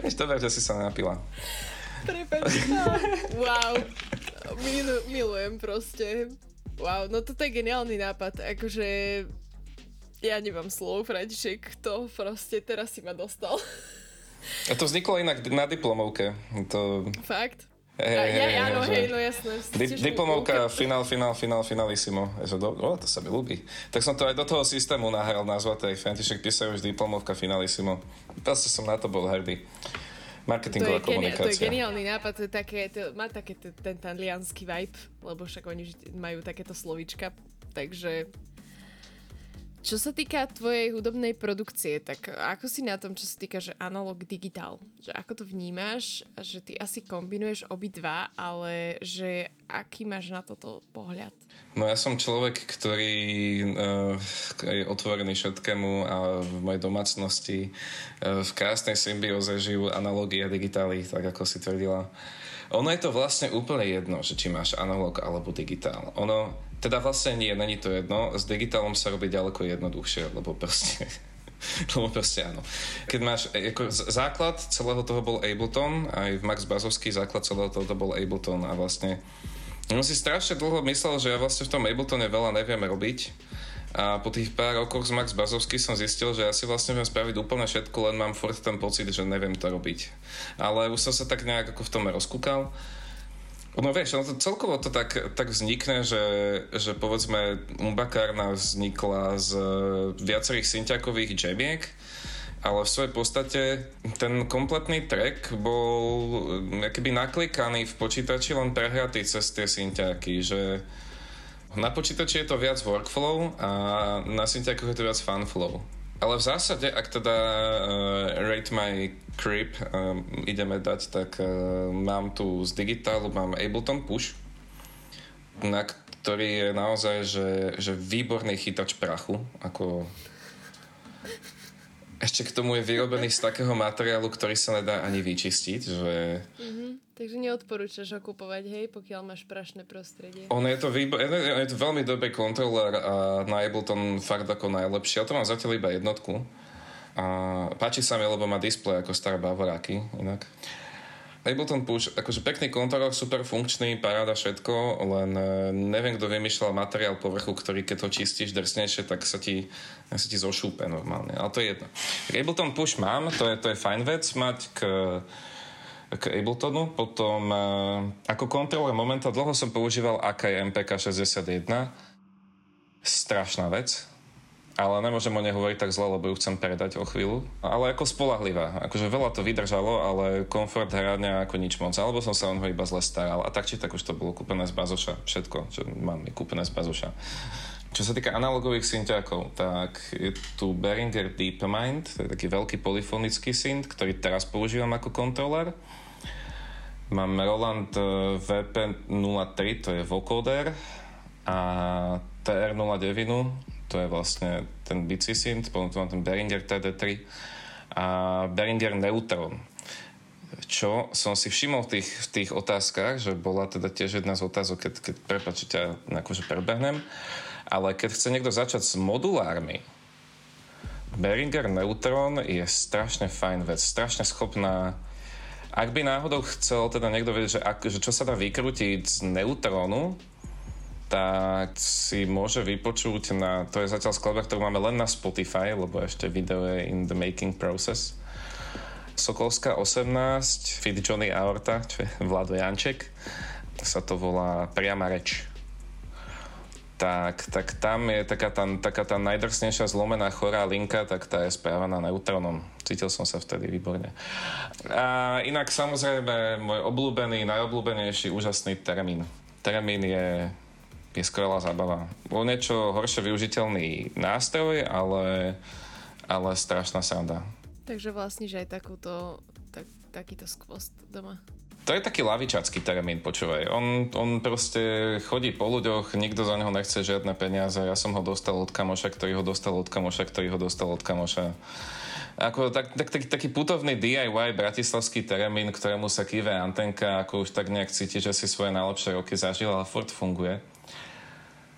Vieš, dobre, že si sa napila. Prepač, wow. Milu, milujem proste. Wow, no toto je geniálny nápad. Akože ja nemám slov, František, to proste teraz si ma dostal. A to vzniklo inak na diplomovke. To... Fakt? Hey, ja, ja, ja, no, hej, no jasné. Di- diplomovka, finál, finál, finál, finalissimo. Ja, do, o, to sa mi ľúbi. Tak som to aj do toho systému nahral nazvatej František Pisajovič, diplomovka, finalissimo. Proste som na to bol hrdý. Marketingová to je, geni- komunikácia. to je geniálny nápad, to je také, to, má také t- ten talianský vibe, lebo však oni majú takéto slovička, takže čo sa týka tvojej hudobnej produkcie, tak ako si na tom, čo sa týka, že analog digitál? Že ako to vnímaš? Že ty asi kombinuješ obidva, ale že aký máš na toto pohľad? No ja som človek, ktorý uh, je otvorený všetkému a v mojej domácnosti uh, v krásnej symbióze žijú analógy a digitály, tak ako si tvrdila. Ono je to vlastne úplne jedno, že či máš analóg alebo digitál. Ono teda vlastne nie, není to jedno. S digitálom sa robí ďaleko jednoduchšie, lebo proste [LAUGHS] lebo proste áno. Keď máš, ako základ celého toho bol Ableton, aj Max Bazovský základ celého toho bol Ableton a vlastne on si strašne dlho myslel, že ja vlastne v tom Abletone veľa neviem robiť. A po tých pár rokoch z Max Bazovský som zistil, že ja si vlastne viem spraviť úplne všetko, len mám furt ten pocit, že neviem to robiť. Ale už som sa tak nejak ako v tom rozkúkal. No vieš, no to celkovo to tak, tak vznikne, že, že povedzme Umbakárna vznikla z viacerých synťakových džemiek, ale v svojej podstate ten kompletný track bol keby naklikaný v počítači len prehratý cez tie synťaky, že na počítači je to viac workflow a na synťakoch je to viac funflow. Ale v zásade, ak teda uh, Rate My Creep um, ideme dať, tak uh, mám tu z digitálu, mám Ableton Push, na ktorý je naozaj, že, že výborný chytač prachu, ako ešte k tomu je vyrobený z takého materiálu, ktorý sa nedá ani vyčistiť, že... Mm-hmm. Takže neodporúčaš ho kupovať, hej, pokiaľ máš prašné prostredie. On je to, výbo- je to veľmi dobrý kontroler a na Ableton fakt ako najlepší. Ja to mám zatiaľ iba jednotku. A páči sa mi, lebo má displej ako staré Bavoráky, inak. Ableton Push, akože pekný kontrolor, super funkčný, paráda všetko, len e, neviem, kto vymýšľal materiál povrchu, ktorý keď to čistíš drsnejšie, tak sa ti, sa ti zošúpe normálne. Ale to je jedno. Ableton Push mám, to je, to je fajn vec mať k, k Abletonu. Potom e, ako kontroler momenta dlho som používal Akai MPK 61. Strašná vec ale nemôžem o nej hovoriť tak zle, lebo ju chcem predať o chvíľu. Ale ako spolahlivá. Akože veľa to vydržalo, ale komfort hrania ako nič moc. Alebo som sa o neho iba zle staral. A tak či tak už to bolo kúpené z bazoša. Všetko, čo mám, je kúpené z bazoša. Čo sa týka analogových synťákov, tak je tu Behringer DeepMind, to je taký veľký polyfonický synth, ktorý teraz používam ako kontroler. Mám Roland eh, VP03, to je vocoder a TR09, to je vlastne ten bici potom tu mám ten Behringer TD3 a Behringer Neutron. Čo som si všimol v tých, v tých otázkach, že bola teda tiež jedna z otázok, keď, keď prepáčte, akože prebehnem, ale keď chce niekto začať s modulármi, Behringer Neutron je strašne fajn vec, strašne schopná ak by náhodou chcel teda niekto vedieť, že, ak, že čo sa dá vykrútiť z neutrónu, tak si môže vypočuť na, to je zatiaľ skladba, ktorú máme len na Spotify, lebo ešte video je in the making process. Sokolská 18, Fit Johnny Aorta, čo je Vlado Janček, sa to volá Priama reč. Tak, tak tam je taká tá, taká tá najdrsnejšia zlomená chorá linka, tak tá je správaná neutrónom. Cítil som sa vtedy výborne. A inak samozrejme môj obľúbený, najobľúbenejší, úžasný termín. Termín je, je skvelá zábava. O niečo horšie využiteľný nástroj, ale, ale strašná sranda. Takže vlastníš aj takúto, tak, takýto skvost doma. To je taký lavičacký termín, počúvaj. On, on proste chodí po ľuďoch, nikto za neho nechce žiadne peniaze. Ja som ho dostal od kamoša, ktorý ho dostal od kamoša, ktorý ho dostal od kamoša. Ako tak, tak, tak, taký putovný DIY bratislavský termín, ktorému sa kýve antenka, ako už tak nejak cíti, že si svoje najlepšie roky zažil, ale furt funguje.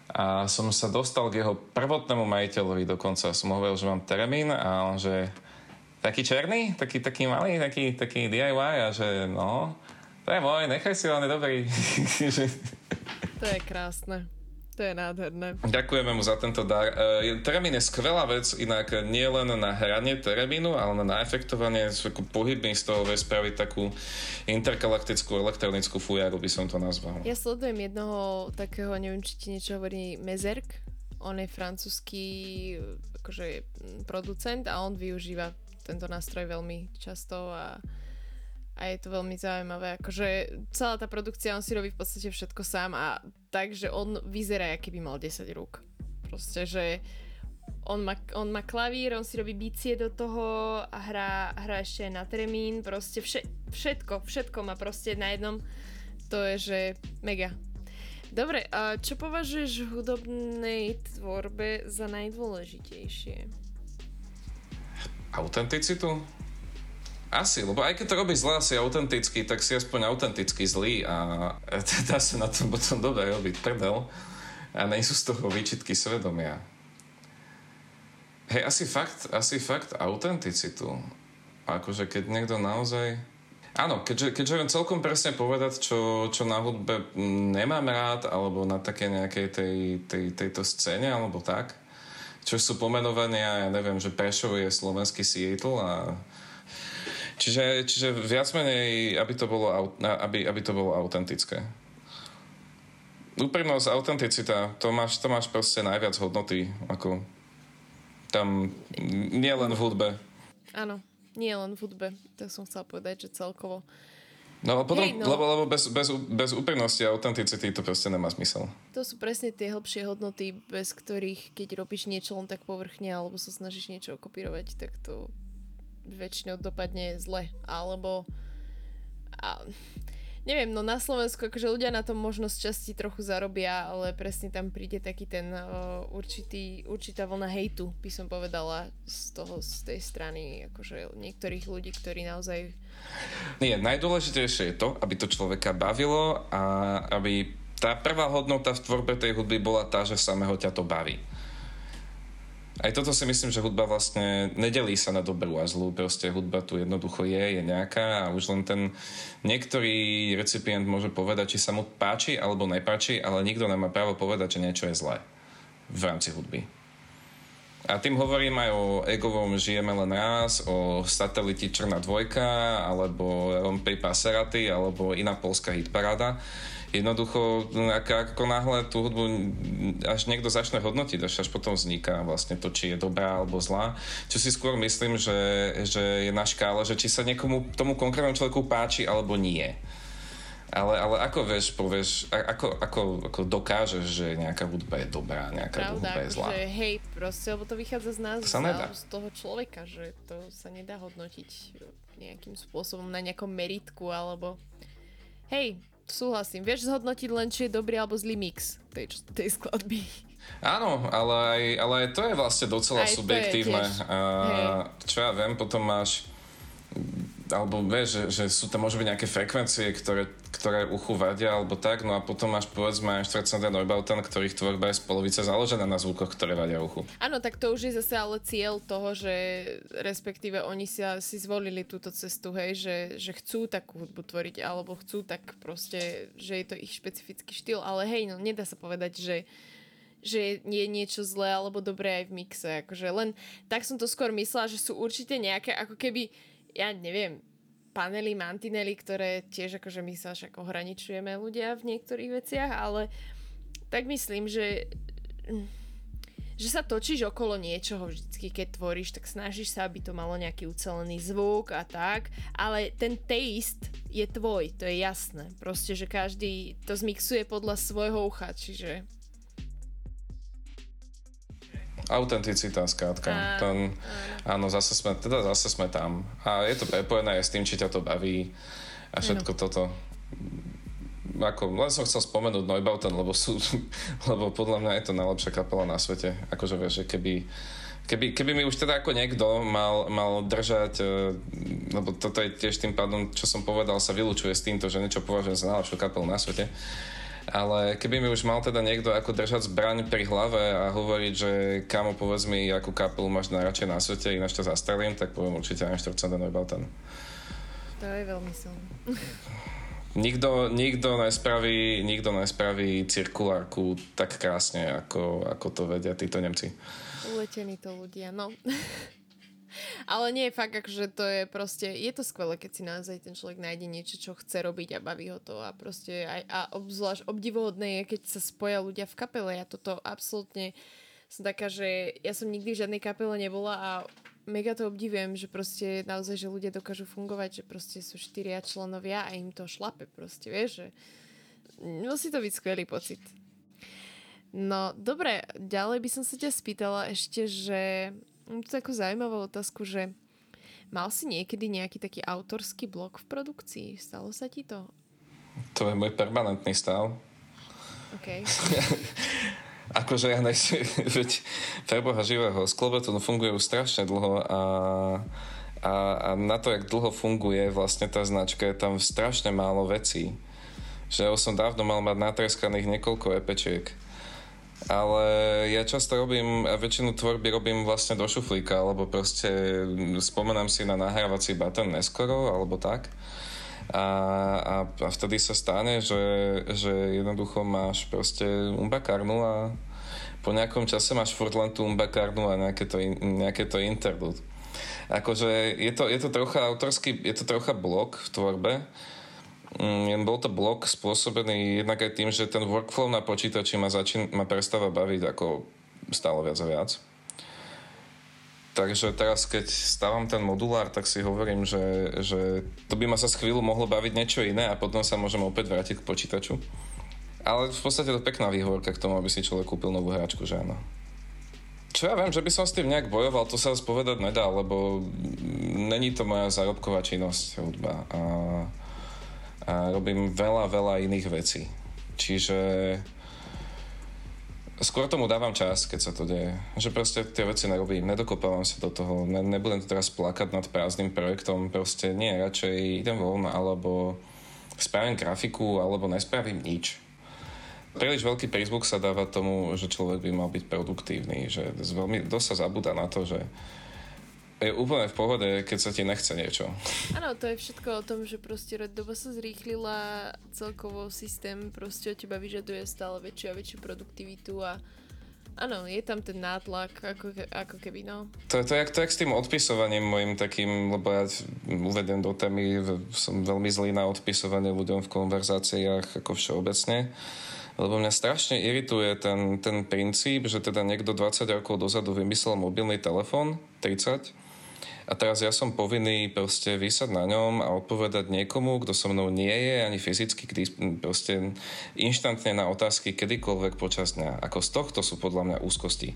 A som sa dostal k jeho prvotnému majiteľovi dokonca. Som hovoril, že mám termín a on, že taký černý, taký, taký malý, taký, taký DIY a že no, to je môj, nechaj si, on je dobrý. [LAUGHS] to je krásne. To je nádherné. Ďakujeme mu za tento dar. E, termín je skvelá vec, inak nie len na hranie termínu, ale na efektovanie pohybný z toho vie spraviť takú intergalaktickú elektronickú fujaru, by som to nazval. Ja sledujem jednoho takého, neviem, či ti niečo hovorí, Mezerk. On je francúzsky akože, producent a on využíva tento nástroj veľmi často a a je to veľmi zaujímavé. Akože celá tá produkcia, on si robí v podstate všetko sám a tak, že on vyzerá, aký by mal 10 rúk. Proste, že on má, on má klavír, on si robí bicie do toho a hrá, hrá ešte na termín, proste vše, všetko, všetko má proste na jednom. To je, že mega. Dobre, a čo považuješ v hudobnej tvorbe za najdôležitejšie? Autenticitu? Asi, lebo aj keď to robí zle, asi autentický, tak si aspoň autenticky zlý a [LAUGHS] dá sa na tom potom dobre robiť prdel a nejsú z toho výčitky svedomia. Hej, asi fakt, asi fakt autenticitu. Akože keď niekto naozaj... Áno, keďže, keďže viem celkom presne povedať, čo, čo na hudbe nemám rád, alebo na také nejakej tej, tej, tejto scéne, alebo tak. Čo sú pomenovania, ja neviem, že Prešov je slovenský Seattle a Čiže, čiže viac menej, aby to bolo, aby, aby to bolo autentické. Úprimnosť, autenticita, to máš, to máš proste najviac hodnoty, ako tam, nie len v hudbe. Áno, nie len v hudbe, to som chcela povedať, že celkovo. No a potom, hey, no. lebo, lebo bez, bez, bez úprimnosti a autenticity to proste nemá zmysel. To sú presne tie hĺbšie hodnoty, bez ktorých, keď robíš niečo len tak povrchne alebo sa snažíš niečo kopírovať, tak to väčšinou dopadne zle. Alebo a, neviem, no na Slovensku akože ľudia na tom možno z časti trochu zarobia, ale presne tam príde taký ten uh, určitý, určitá vlna hejtu, by som povedala, z toho, z tej strany akože niektorých ľudí, ktorí naozaj... Nie, najdôležitejšie je to, aby to človeka bavilo a aby tá prvá hodnota v tvorbe tej hudby bola tá, že samého ťa to baví aj toto si myslím, že hudba vlastne nedelí sa na dobrú a zlú. Proste hudba tu jednoducho je, je nejaká a už len ten niektorý recipient môže povedať, či sa mu páči alebo nepáči, ale nikto nemá právo povedať, že niečo je zlé v rámci hudby. A tým hovorím aj o egovom Žijeme len raz, o sateliti Črna dvojka, alebo Rompej Paseraty, alebo iná polská hitparáda jednoducho, ako, ako náhle tú hudbu až niekto začne hodnotiť, až, až potom vzniká vlastne to, či je dobrá alebo zlá. Čo si skôr myslím, že, že je na škále, že či sa niekomu, tomu konkrétnemu človeku páči alebo nie. Ale, ale ako vieš, povieš, ako, ako, ako dokážeš, že nejaká hudba je dobrá, nejaká Pravda, hudba je zlá? Pravda, hej, proste, lebo to vychádza z nás, sa nedá. z toho človeka, že to sa nedá hodnotiť nejakým spôsobom na nejakom meritku, alebo hej, súhlasím. Vieš zhodnotiť len, či je dobrý alebo zlý mix tej, tej skladby. Áno, ale aj, ale aj to je vlastne docela aj subjektívne. A, čo ja viem, potom máš alebo vieš, že, že sú tam môžu byť nejaké frekvencie, ktoré, ktoré uchu vadia, alebo tak, no a potom máš povedzme aj Štvrtcent Neubauten, ktorých tvorba je z polovice založená na zvukoch, ktoré vadia uchu. Áno, tak to už je zase ale cieľ toho, že respektíve oni si, si zvolili túto cestu, hej, že, že chcú takú hudbu tvoriť, alebo chcú tak proste, že je to ich špecifický štýl, ale hej, no nedá sa povedať, že že je niečo zlé alebo dobré aj v mixe. Akože len tak som to skôr myslela, že sú určite nejaké ako keby ja neviem, panely, mantinely, ktoré tiež akože my sa však ohraničujeme ľudia v niektorých veciach, ale tak myslím, že že sa točíš okolo niečoho vždycky, keď tvoríš, tak snažíš sa, aby to malo nejaký ucelený zvuk a tak, ale ten taste je tvoj, to je jasné. Proste, že každý to zmixuje podľa svojho ucha, čiže Autenticita, skrátka. Áno, Ten, áno, zase sme, teda zase sme tam. A je to prepojené aj s tým, či ťa to baví a všetko áno. toto. Ako, len som chcel spomenúť Neubauten, lebo, sú, [LAUGHS] lebo podľa mňa je to najlepšia kapela na svete. Akože vieš, že keby, keby, keby mi už teda ako niekto mal, mal držať, e, lebo toto je tiež tým pádom, čo som povedal, sa vylúčuje s týmto, že niečo považujem za najlepšiu kapelu na svete, ale keby mi už mal teda niekto ako držať zbraň pri hlave a hovoriť, že kamo povedz mi, akú kapelu máš najradšej na svete, ináč to zastrelím, tak poviem určite Einstein Neubauten. To je veľmi silné. Nikto, nikto, nespraví, nikto nespraví cirkulárku tak krásne, ako, ako to vedia títo Nemci. Uletení to ľudia, no. Ale nie fakt, že to je proste, je to skvelé, keď si naozaj ten človek nájde niečo, čo chce robiť a baví ho to a proste aj, a obzvlášť obdivuhodné je, keď sa spoja ľudia v kapele. Ja toto absolútne som taká, že ja som nikdy v žiadnej kapele nebola a mega to obdivujem, že proste naozaj, že ľudia dokážu fungovať, že proste sú štyria členovia a im to šlape proste, vieš, že musí to byť skvelý pocit. No, dobre, ďalej by som sa ťa spýtala ešte, že mám tu takú zaujímavú otázku, že mal si niekedy nejaký taký autorský blog v produkcii? Stalo sa ti to? To je môj permanentný stav. OK. [LAUGHS] akože ja nechci, [LAUGHS] veď preboha živého, z Klobetonu funguje už strašne dlho a, a, a na to, jak dlho funguje vlastne tá značka, je tam strašne málo vecí. Že ja som dávno mal mať natreskaných niekoľko epečiek. Ale ja často robím, a väčšinu tvorby robím vlastne do šuflíka, alebo proste spomenám si na nahrávací button neskoro, alebo tak. A, a, a vtedy sa stane, že, že jednoducho máš proste umbakárnu a po nejakom čase máš furt len tú umbakárnu a nejaké to, nejaké to interlude. Akože je to, je to trocha autorský, je to trocha blok v tvorbe, bol to blok spôsobený jednak aj tým, že ten workflow na počítači ma, začín, ma prestáva baviť ako stále viac a viac. Takže teraz, keď stávam ten modulár, tak si hovorím, že, že to by ma sa z chvíľu mohlo baviť niečo iné a potom sa môžem opäť vrátiť k počítaču. Ale v podstate to pekná výhovorka k tomu, aby si človek kúpil novú hráčku, že áno. Čo ja viem, že by som s tým nejak bojoval, to sa povedať nedá, lebo není to moja zárobková činnosť hudba. A a robím veľa, veľa iných vecí. Čiže skôr tomu dávam čas, keď sa to deje. Že proste tie veci nerobím, nedokopávam sa do toho, ne, nebudem teraz plakať nad prázdnym projektom, proste nie, radšej idem von, alebo spravím grafiku, alebo nespravím nič. Príliš veľký prízvuk sa dáva tomu, že človek by mal byť produktívny, že veľmi, dosť sa zabúda na to, že je úplne v pohode, keď sa ti nechce niečo. Áno, to je všetko o tom, že proste doba sa zrýchlila, celkovo systém proste od teba vyžaduje stále väčšiu a väčšiu produktivitu a Áno, je tam ten nátlak, ako, ako keby, no. To, je to, jak, to jak s tým odpisovaním mojim takým, lebo ja uvedem do témy, som veľmi zlý na odpisovanie ľuďom v konverzáciách ako všeobecne. Lebo mňa strašne irituje ten, ten princíp, že teda niekto 20 rokov dozadu vymyslel mobilný telefón, 30, a teraz ja som povinný proste vysať na ňom a odpovedať niekomu, kto so mnou nie je ani fyzicky proste inštantne na otázky kedykoľvek počas dňa. Ako z tohto sú podľa mňa úzkosti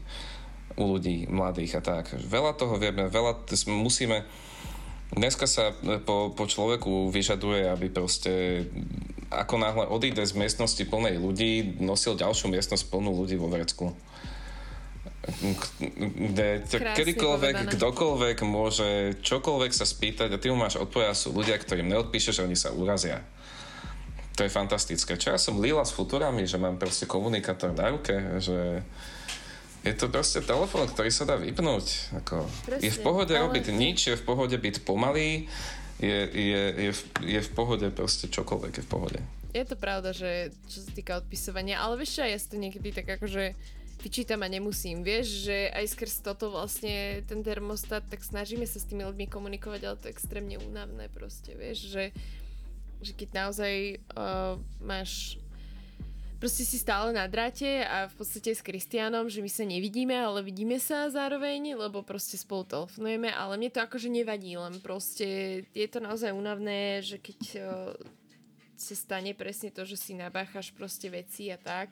u ľudí mladých a tak. Veľa toho vieme, veľa musíme Dneska sa po, po človeku vyžaduje, aby proste ako náhle odíde z miestnosti plnej ľudí, nosil ďalšiu miestnosť plnú ľudí vo vrecku kde kedykoľvek, povedané. kdokoľvek môže čokoľvek sa spýtať a ty mu máš odpovedať, sú ľudia, ktorým neodpíšeš, oni sa urazia. To je fantastické. Čo ja som líla s futurami, že mám proste komunikátor na ruke, že je to proste telefón, ktorý sa dá vypnúť. Ako, je v pohode ale... robiť nič, je v pohode byť pomalý, je, je, je, v, je v pohode proste čokoľvek je v pohode. Je to pravda, že čo sa týka odpisovania, ale vieš, ja si to niekedy tak akože vyčítam a nemusím. Vieš, že aj skrz toto vlastne ten termostat, tak snažíme sa s tými ľuďmi komunikovať, ale to je extrémne únavné proste, vieš, že, že keď naozaj uh, máš proste si stále na dráte a v podstate s Kristianom, že my sa nevidíme, ale vidíme sa zároveň, lebo proste spolu telefonujeme, ale mne to akože nevadí, len proste je to naozaj únavné, že keď uh, sa stane presne to, že si nabáchaš proste veci a tak,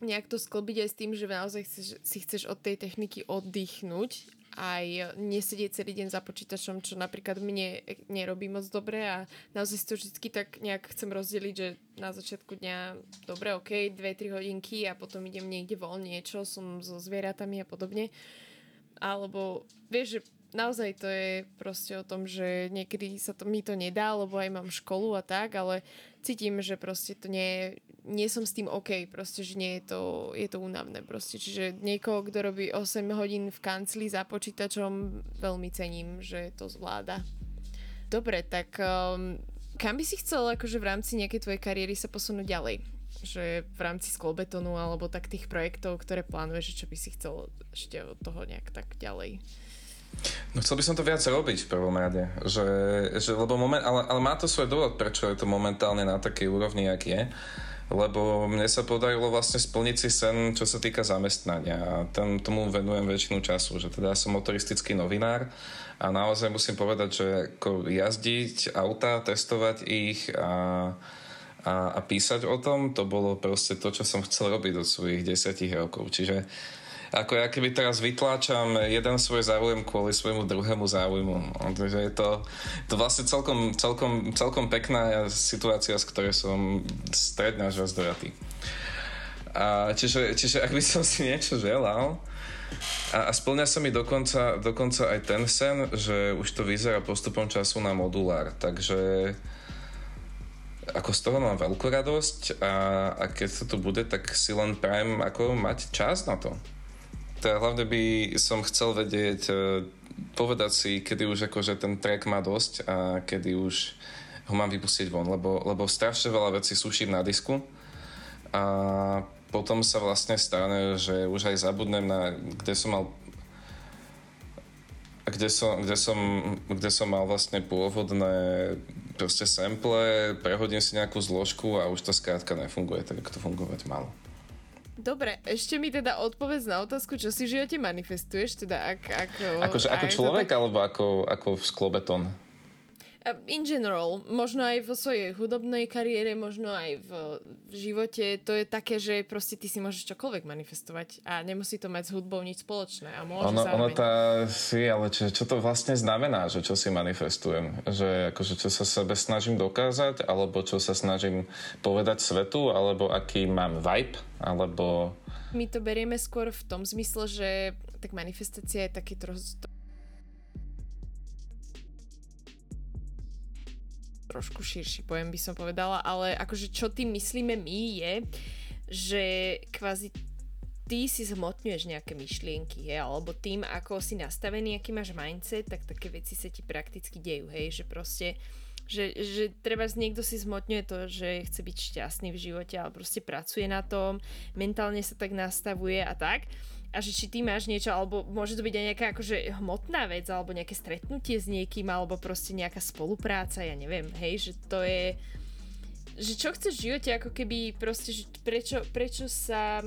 nejak to sklbiť aj s tým, že naozaj chceš, si chceš od tej techniky oddychnúť aj nesedieť celý deň za počítačom, čo napríklad mne nerobí moc dobre a naozaj si to vždy tak nejak chcem rozdeliť, že na začiatku dňa dobre, ok, 2-3 hodinky a potom idem niekde voľne niečo, som so zvieratami a podobne. Alebo vieš, že naozaj to je proste o tom, že niekedy sa to, mi to nedá, lebo aj mám školu a tak, ale cítim, že proste to nie, nie som s tým OK, proste, že nie je to, je to únavné proste. Čiže niekoho, kto robí 8 hodín v kancli za počítačom, veľmi cením, že to zvláda. Dobre, tak um, kam by si chcel akože v rámci nejakej tvojej kariéry sa posunúť ďalej? Že v rámci sklobetonu alebo tak tých projektov, ktoré plánuješ, čo by si chcel ešte od toho nejak tak ďalej? No chcel by som to viac robiť v prvom rade, že, že lebo moment, ale, ale má to svoj dôvod, prečo je to momentálne na takej úrovni, jak je lebo mne sa podarilo vlastne splniť si sen, čo sa týka zamestnania a tam, tomu venujem väčšinu času, že teda som motoristický novinár a naozaj musím povedať, že ako jazdiť auta, testovať ich a, a, a písať o tom, to bolo proste to, čo som chcel robiť od svojich desiatich rokov. Čiže ako ja keby teraz vytláčam jeden svoj záujem kvôli svojmu druhému záujmu. Takže je to, to vlastne celkom, celkom, celkom pekná situácia, z ktorej som stredne až vás dojatý. A čiže, čiže ak by som si niečo želal, a, a splňa sa mi dokonca, dokonca aj ten sen, že už to vyzerá postupom času na modulár. Takže ako z toho mám veľkú radosť a, a keď sa to bude, tak si len prajem ako mať čas na to teda hlavne by som chcel vedieť, e, povedať si, kedy už akože ten track má dosť a kedy už ho mám vypustiť von, lebo, lebo strašne veľa vecí suším na disku a potom sa vlastne stane, že už aj zabudnem na, kde som mal kde som, kde som, kde som mal vlastne pôvodné proste sample, prehodím si nejakú zložku a už to skrátka nefunguje tak, ako to fungovať malo. Dobre, ešte mi teda odpovedz na otázku, čo si v živote manifestuješ, teda ak... Ako, akože ako človek, tak... alebo ako, ako v sklobeton? In general, možno aj vo svojej hudobnej kariére, možno aj v, v živote, to je také, že proste ty si môžeš čokoľvek manifestovať a nemusí to mať s hudbou nič spoločné. A môže ono, zároveň... ono tá, si, ale čo, čo to vlastne znamená, že čo si manifestujem? Že akože čo sa sebe snažím dokázať, alebo čo sa snažím povedať svetu, alebo aký mám vibe, alebo... My to berieme skôr v tom zmysle, že tak manifestácia je taký trochu trošku širší pojem by som povedala, ale akože čo tým myslíme my je, že kvázi ty si zhmotňuješ nejaké myšlienky, hej, alebo tým, ako si nastavený, aký máš mindset, tak také veci sa ti prakticky dejú, hej, že proste že, že treba niekto si zmotňuje to, že chce byť šťastný v živote, ale proste pracuje na tom, mentálne sa tak nastavuje a tak a že či ty máš niečo, alebo môže to byť aj nejaká akože hmotná vec, alebo nejaké stretnutie s niekým, alebo proste nejaká spolupráca, ja neviem, hej, že to je že čo chceš v živote, ako keby proste, že prečo, prečo sa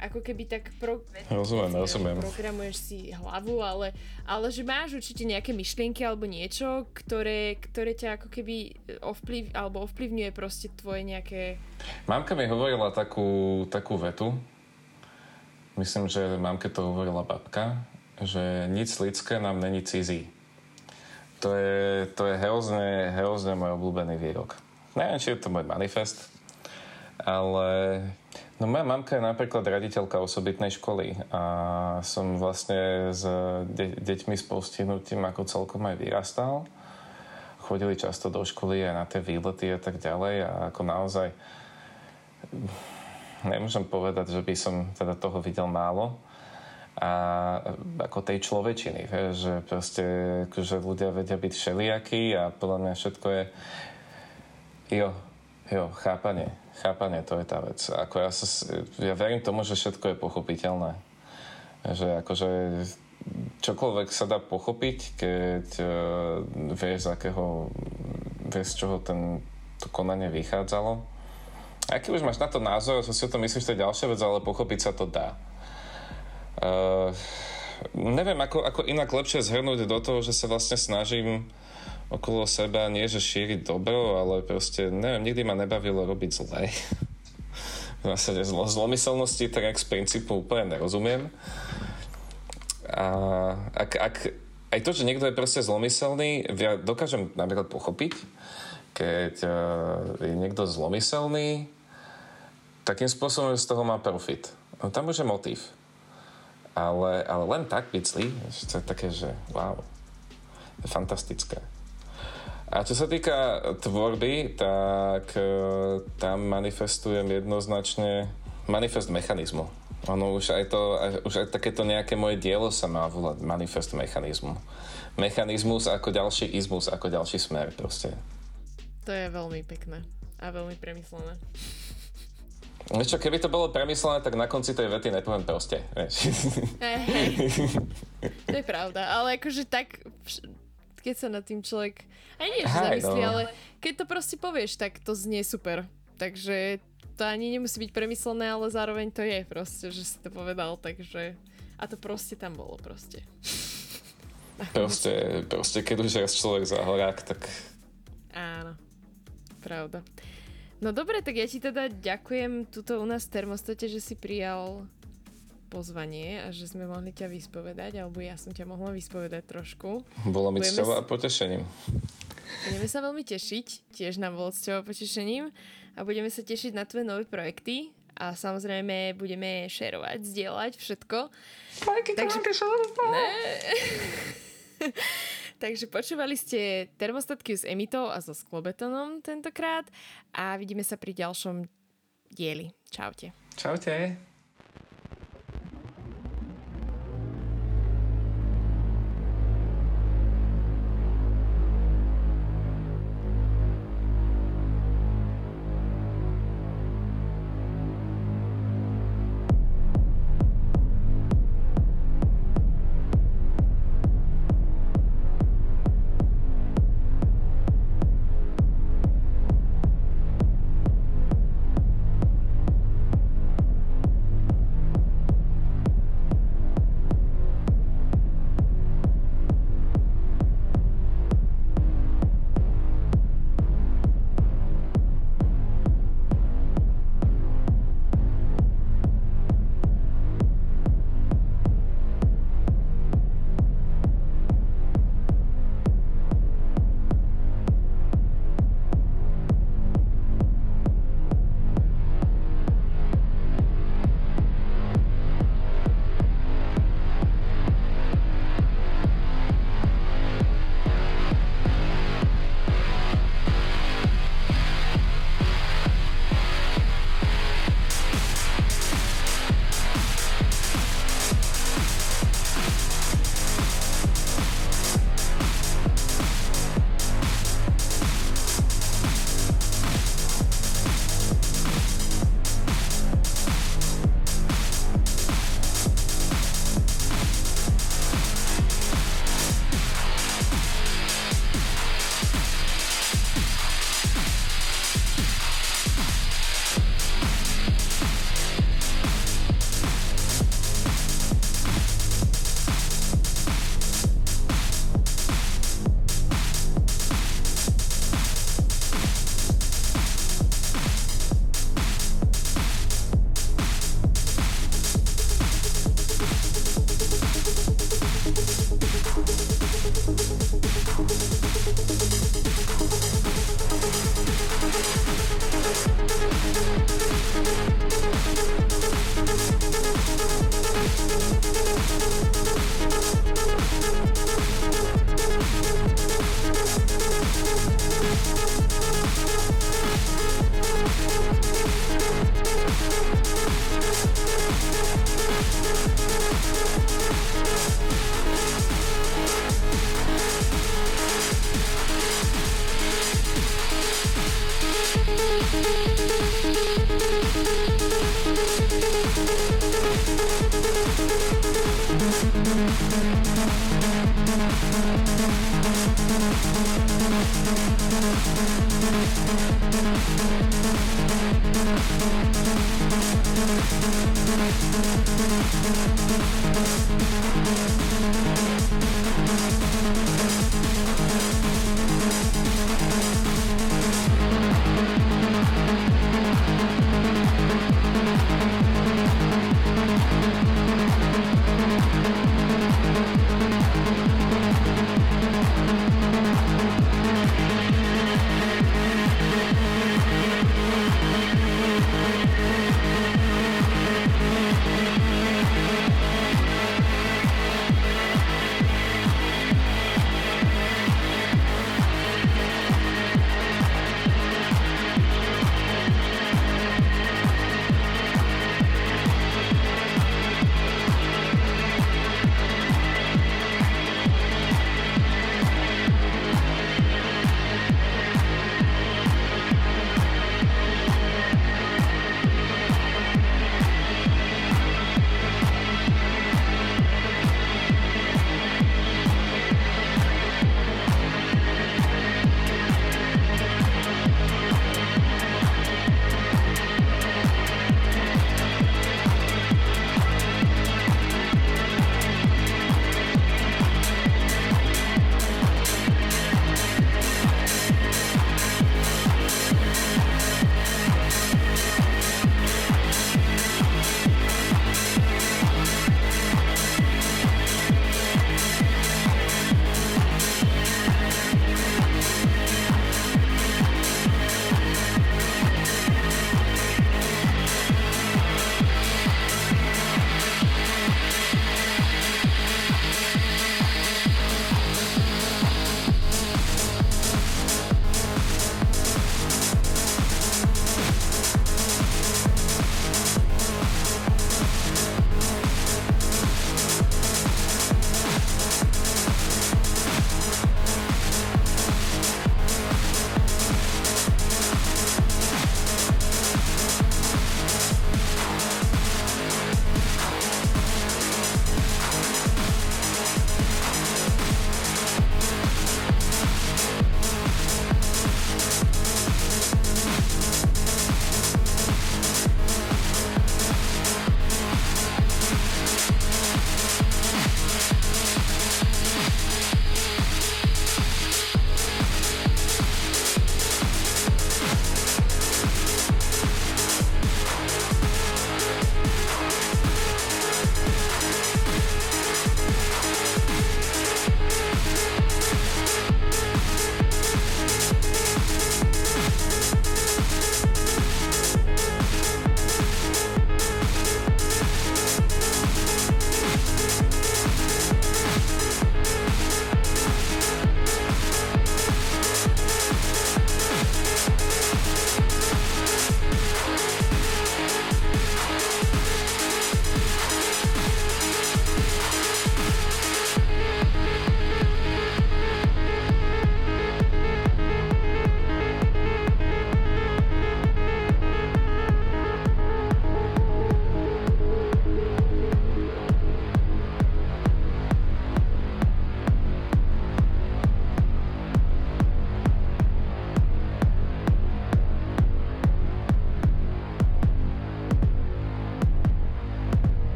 ako keby tak pro... rozumiem, rozumiem. programuješ si hlavu, ale, ale že máš určite nejaké myšlienky alebo niečo, ktoré, ktoré ťa ako keby ovplyv, alebo ovplyvňuje proste tvoje nejaké... Mamka mi hovorila takú, takú vetu, myslím, že mamke to hovorila babka, že nic lidské nám není cizí. To je, to je hrozne, hrozne môj obľúbený výrok. Neviem, či je to môj manifest, ale no moja mamka je napríklad raditeľka osobitnej školy a som vlastne s de- deťmi s postihnutím ako celkom aj vyrastal. Chodili často do školy aj na tie výlety a tak ďalej a ako naozaj nemôžem povedať, že by som teda toho videl málo. A ako tej človečiny, že proste že ľudia vedia byť všelijakí a podľa mňa všetko je jo, jo, chápanie. Chápanie, to je tá vec. Ako ja, sa, ja verím tomu, že všetko je pochopiteľné. Že akože čokoľvek sa dá pochopiť, keď uh, vieš, z akého, vieš, z čoho ten, to konanie vychádzalo Aký už máš na to názor, čo si o tom myslíš, to je ďalšia vec, ale pochopiť sa to dá. Uh, neviem, ako, ako inak lepšie zhrnúť do toho, že sa vlastne snažím okolo seba nie, že šíriť dobro, ale proste, neviem, nikdy ma nebavilo robiť zle. [LAUGHS] v zásade zlo, zlomyselnosti tak z princípu úplne nerozumiem. A ak, ak, aj to, že niekto je proste zlomyselný, ja dokážem napríklad pochopiť, keď uh, je niekto zlomyselný, takým spôsobom, z toho má profit. No, tam už je motív. Ale, ale len tak zlý, to je také, že wow, je fantastické. A čo sa týka tvorby, tak e, tam manifestujem jednoznačne manifest mechanizmu. Ono už aj, to, už aj takéto nejaké moje dielo sa má volať manifest mechanizmu. Mechanizmus ako ďalší izmus, ako ďalší smer proste. To je veľmi pekné a veľmi premyslené. Vieš čo, keby to bolo premyslené, tak na konci tej vety nepoviem proste. Hey, hey. To je pravda, ale akože tak, keď sa nad tým človek, aj nie, že zamyslí, no. ale keď to proste povieš, tak to znie super. takže to ani nemusí byť premyslené, ale zároveň to je proste, že si to povedal, takže a to proste tam bolo proste. Proste, proste keď už raz človek za horák, tak... Áno, pravda. No dobre, tak ja ti teda ďakujem tuto u nás v termostate, že si prijal pozvanie a že sme mohli ťa vyspovedať, alebo ja som ťa mohla vyspovedať trošku. Bolo mi cťou a potešením. Budeme sa veľmi tešiť, tiež nám bolo cťou a potešením a budeme sa tešiť na tvoje nové projekty a samozrejme budeme šerovať, zdieľať všetko. Takže... [LAUGHS] Takže počúvali ste termostatky s Emitou a so Sklobetonom tentokrát a vidíme sa pri ďalšom dieli. Čaute. Čaute.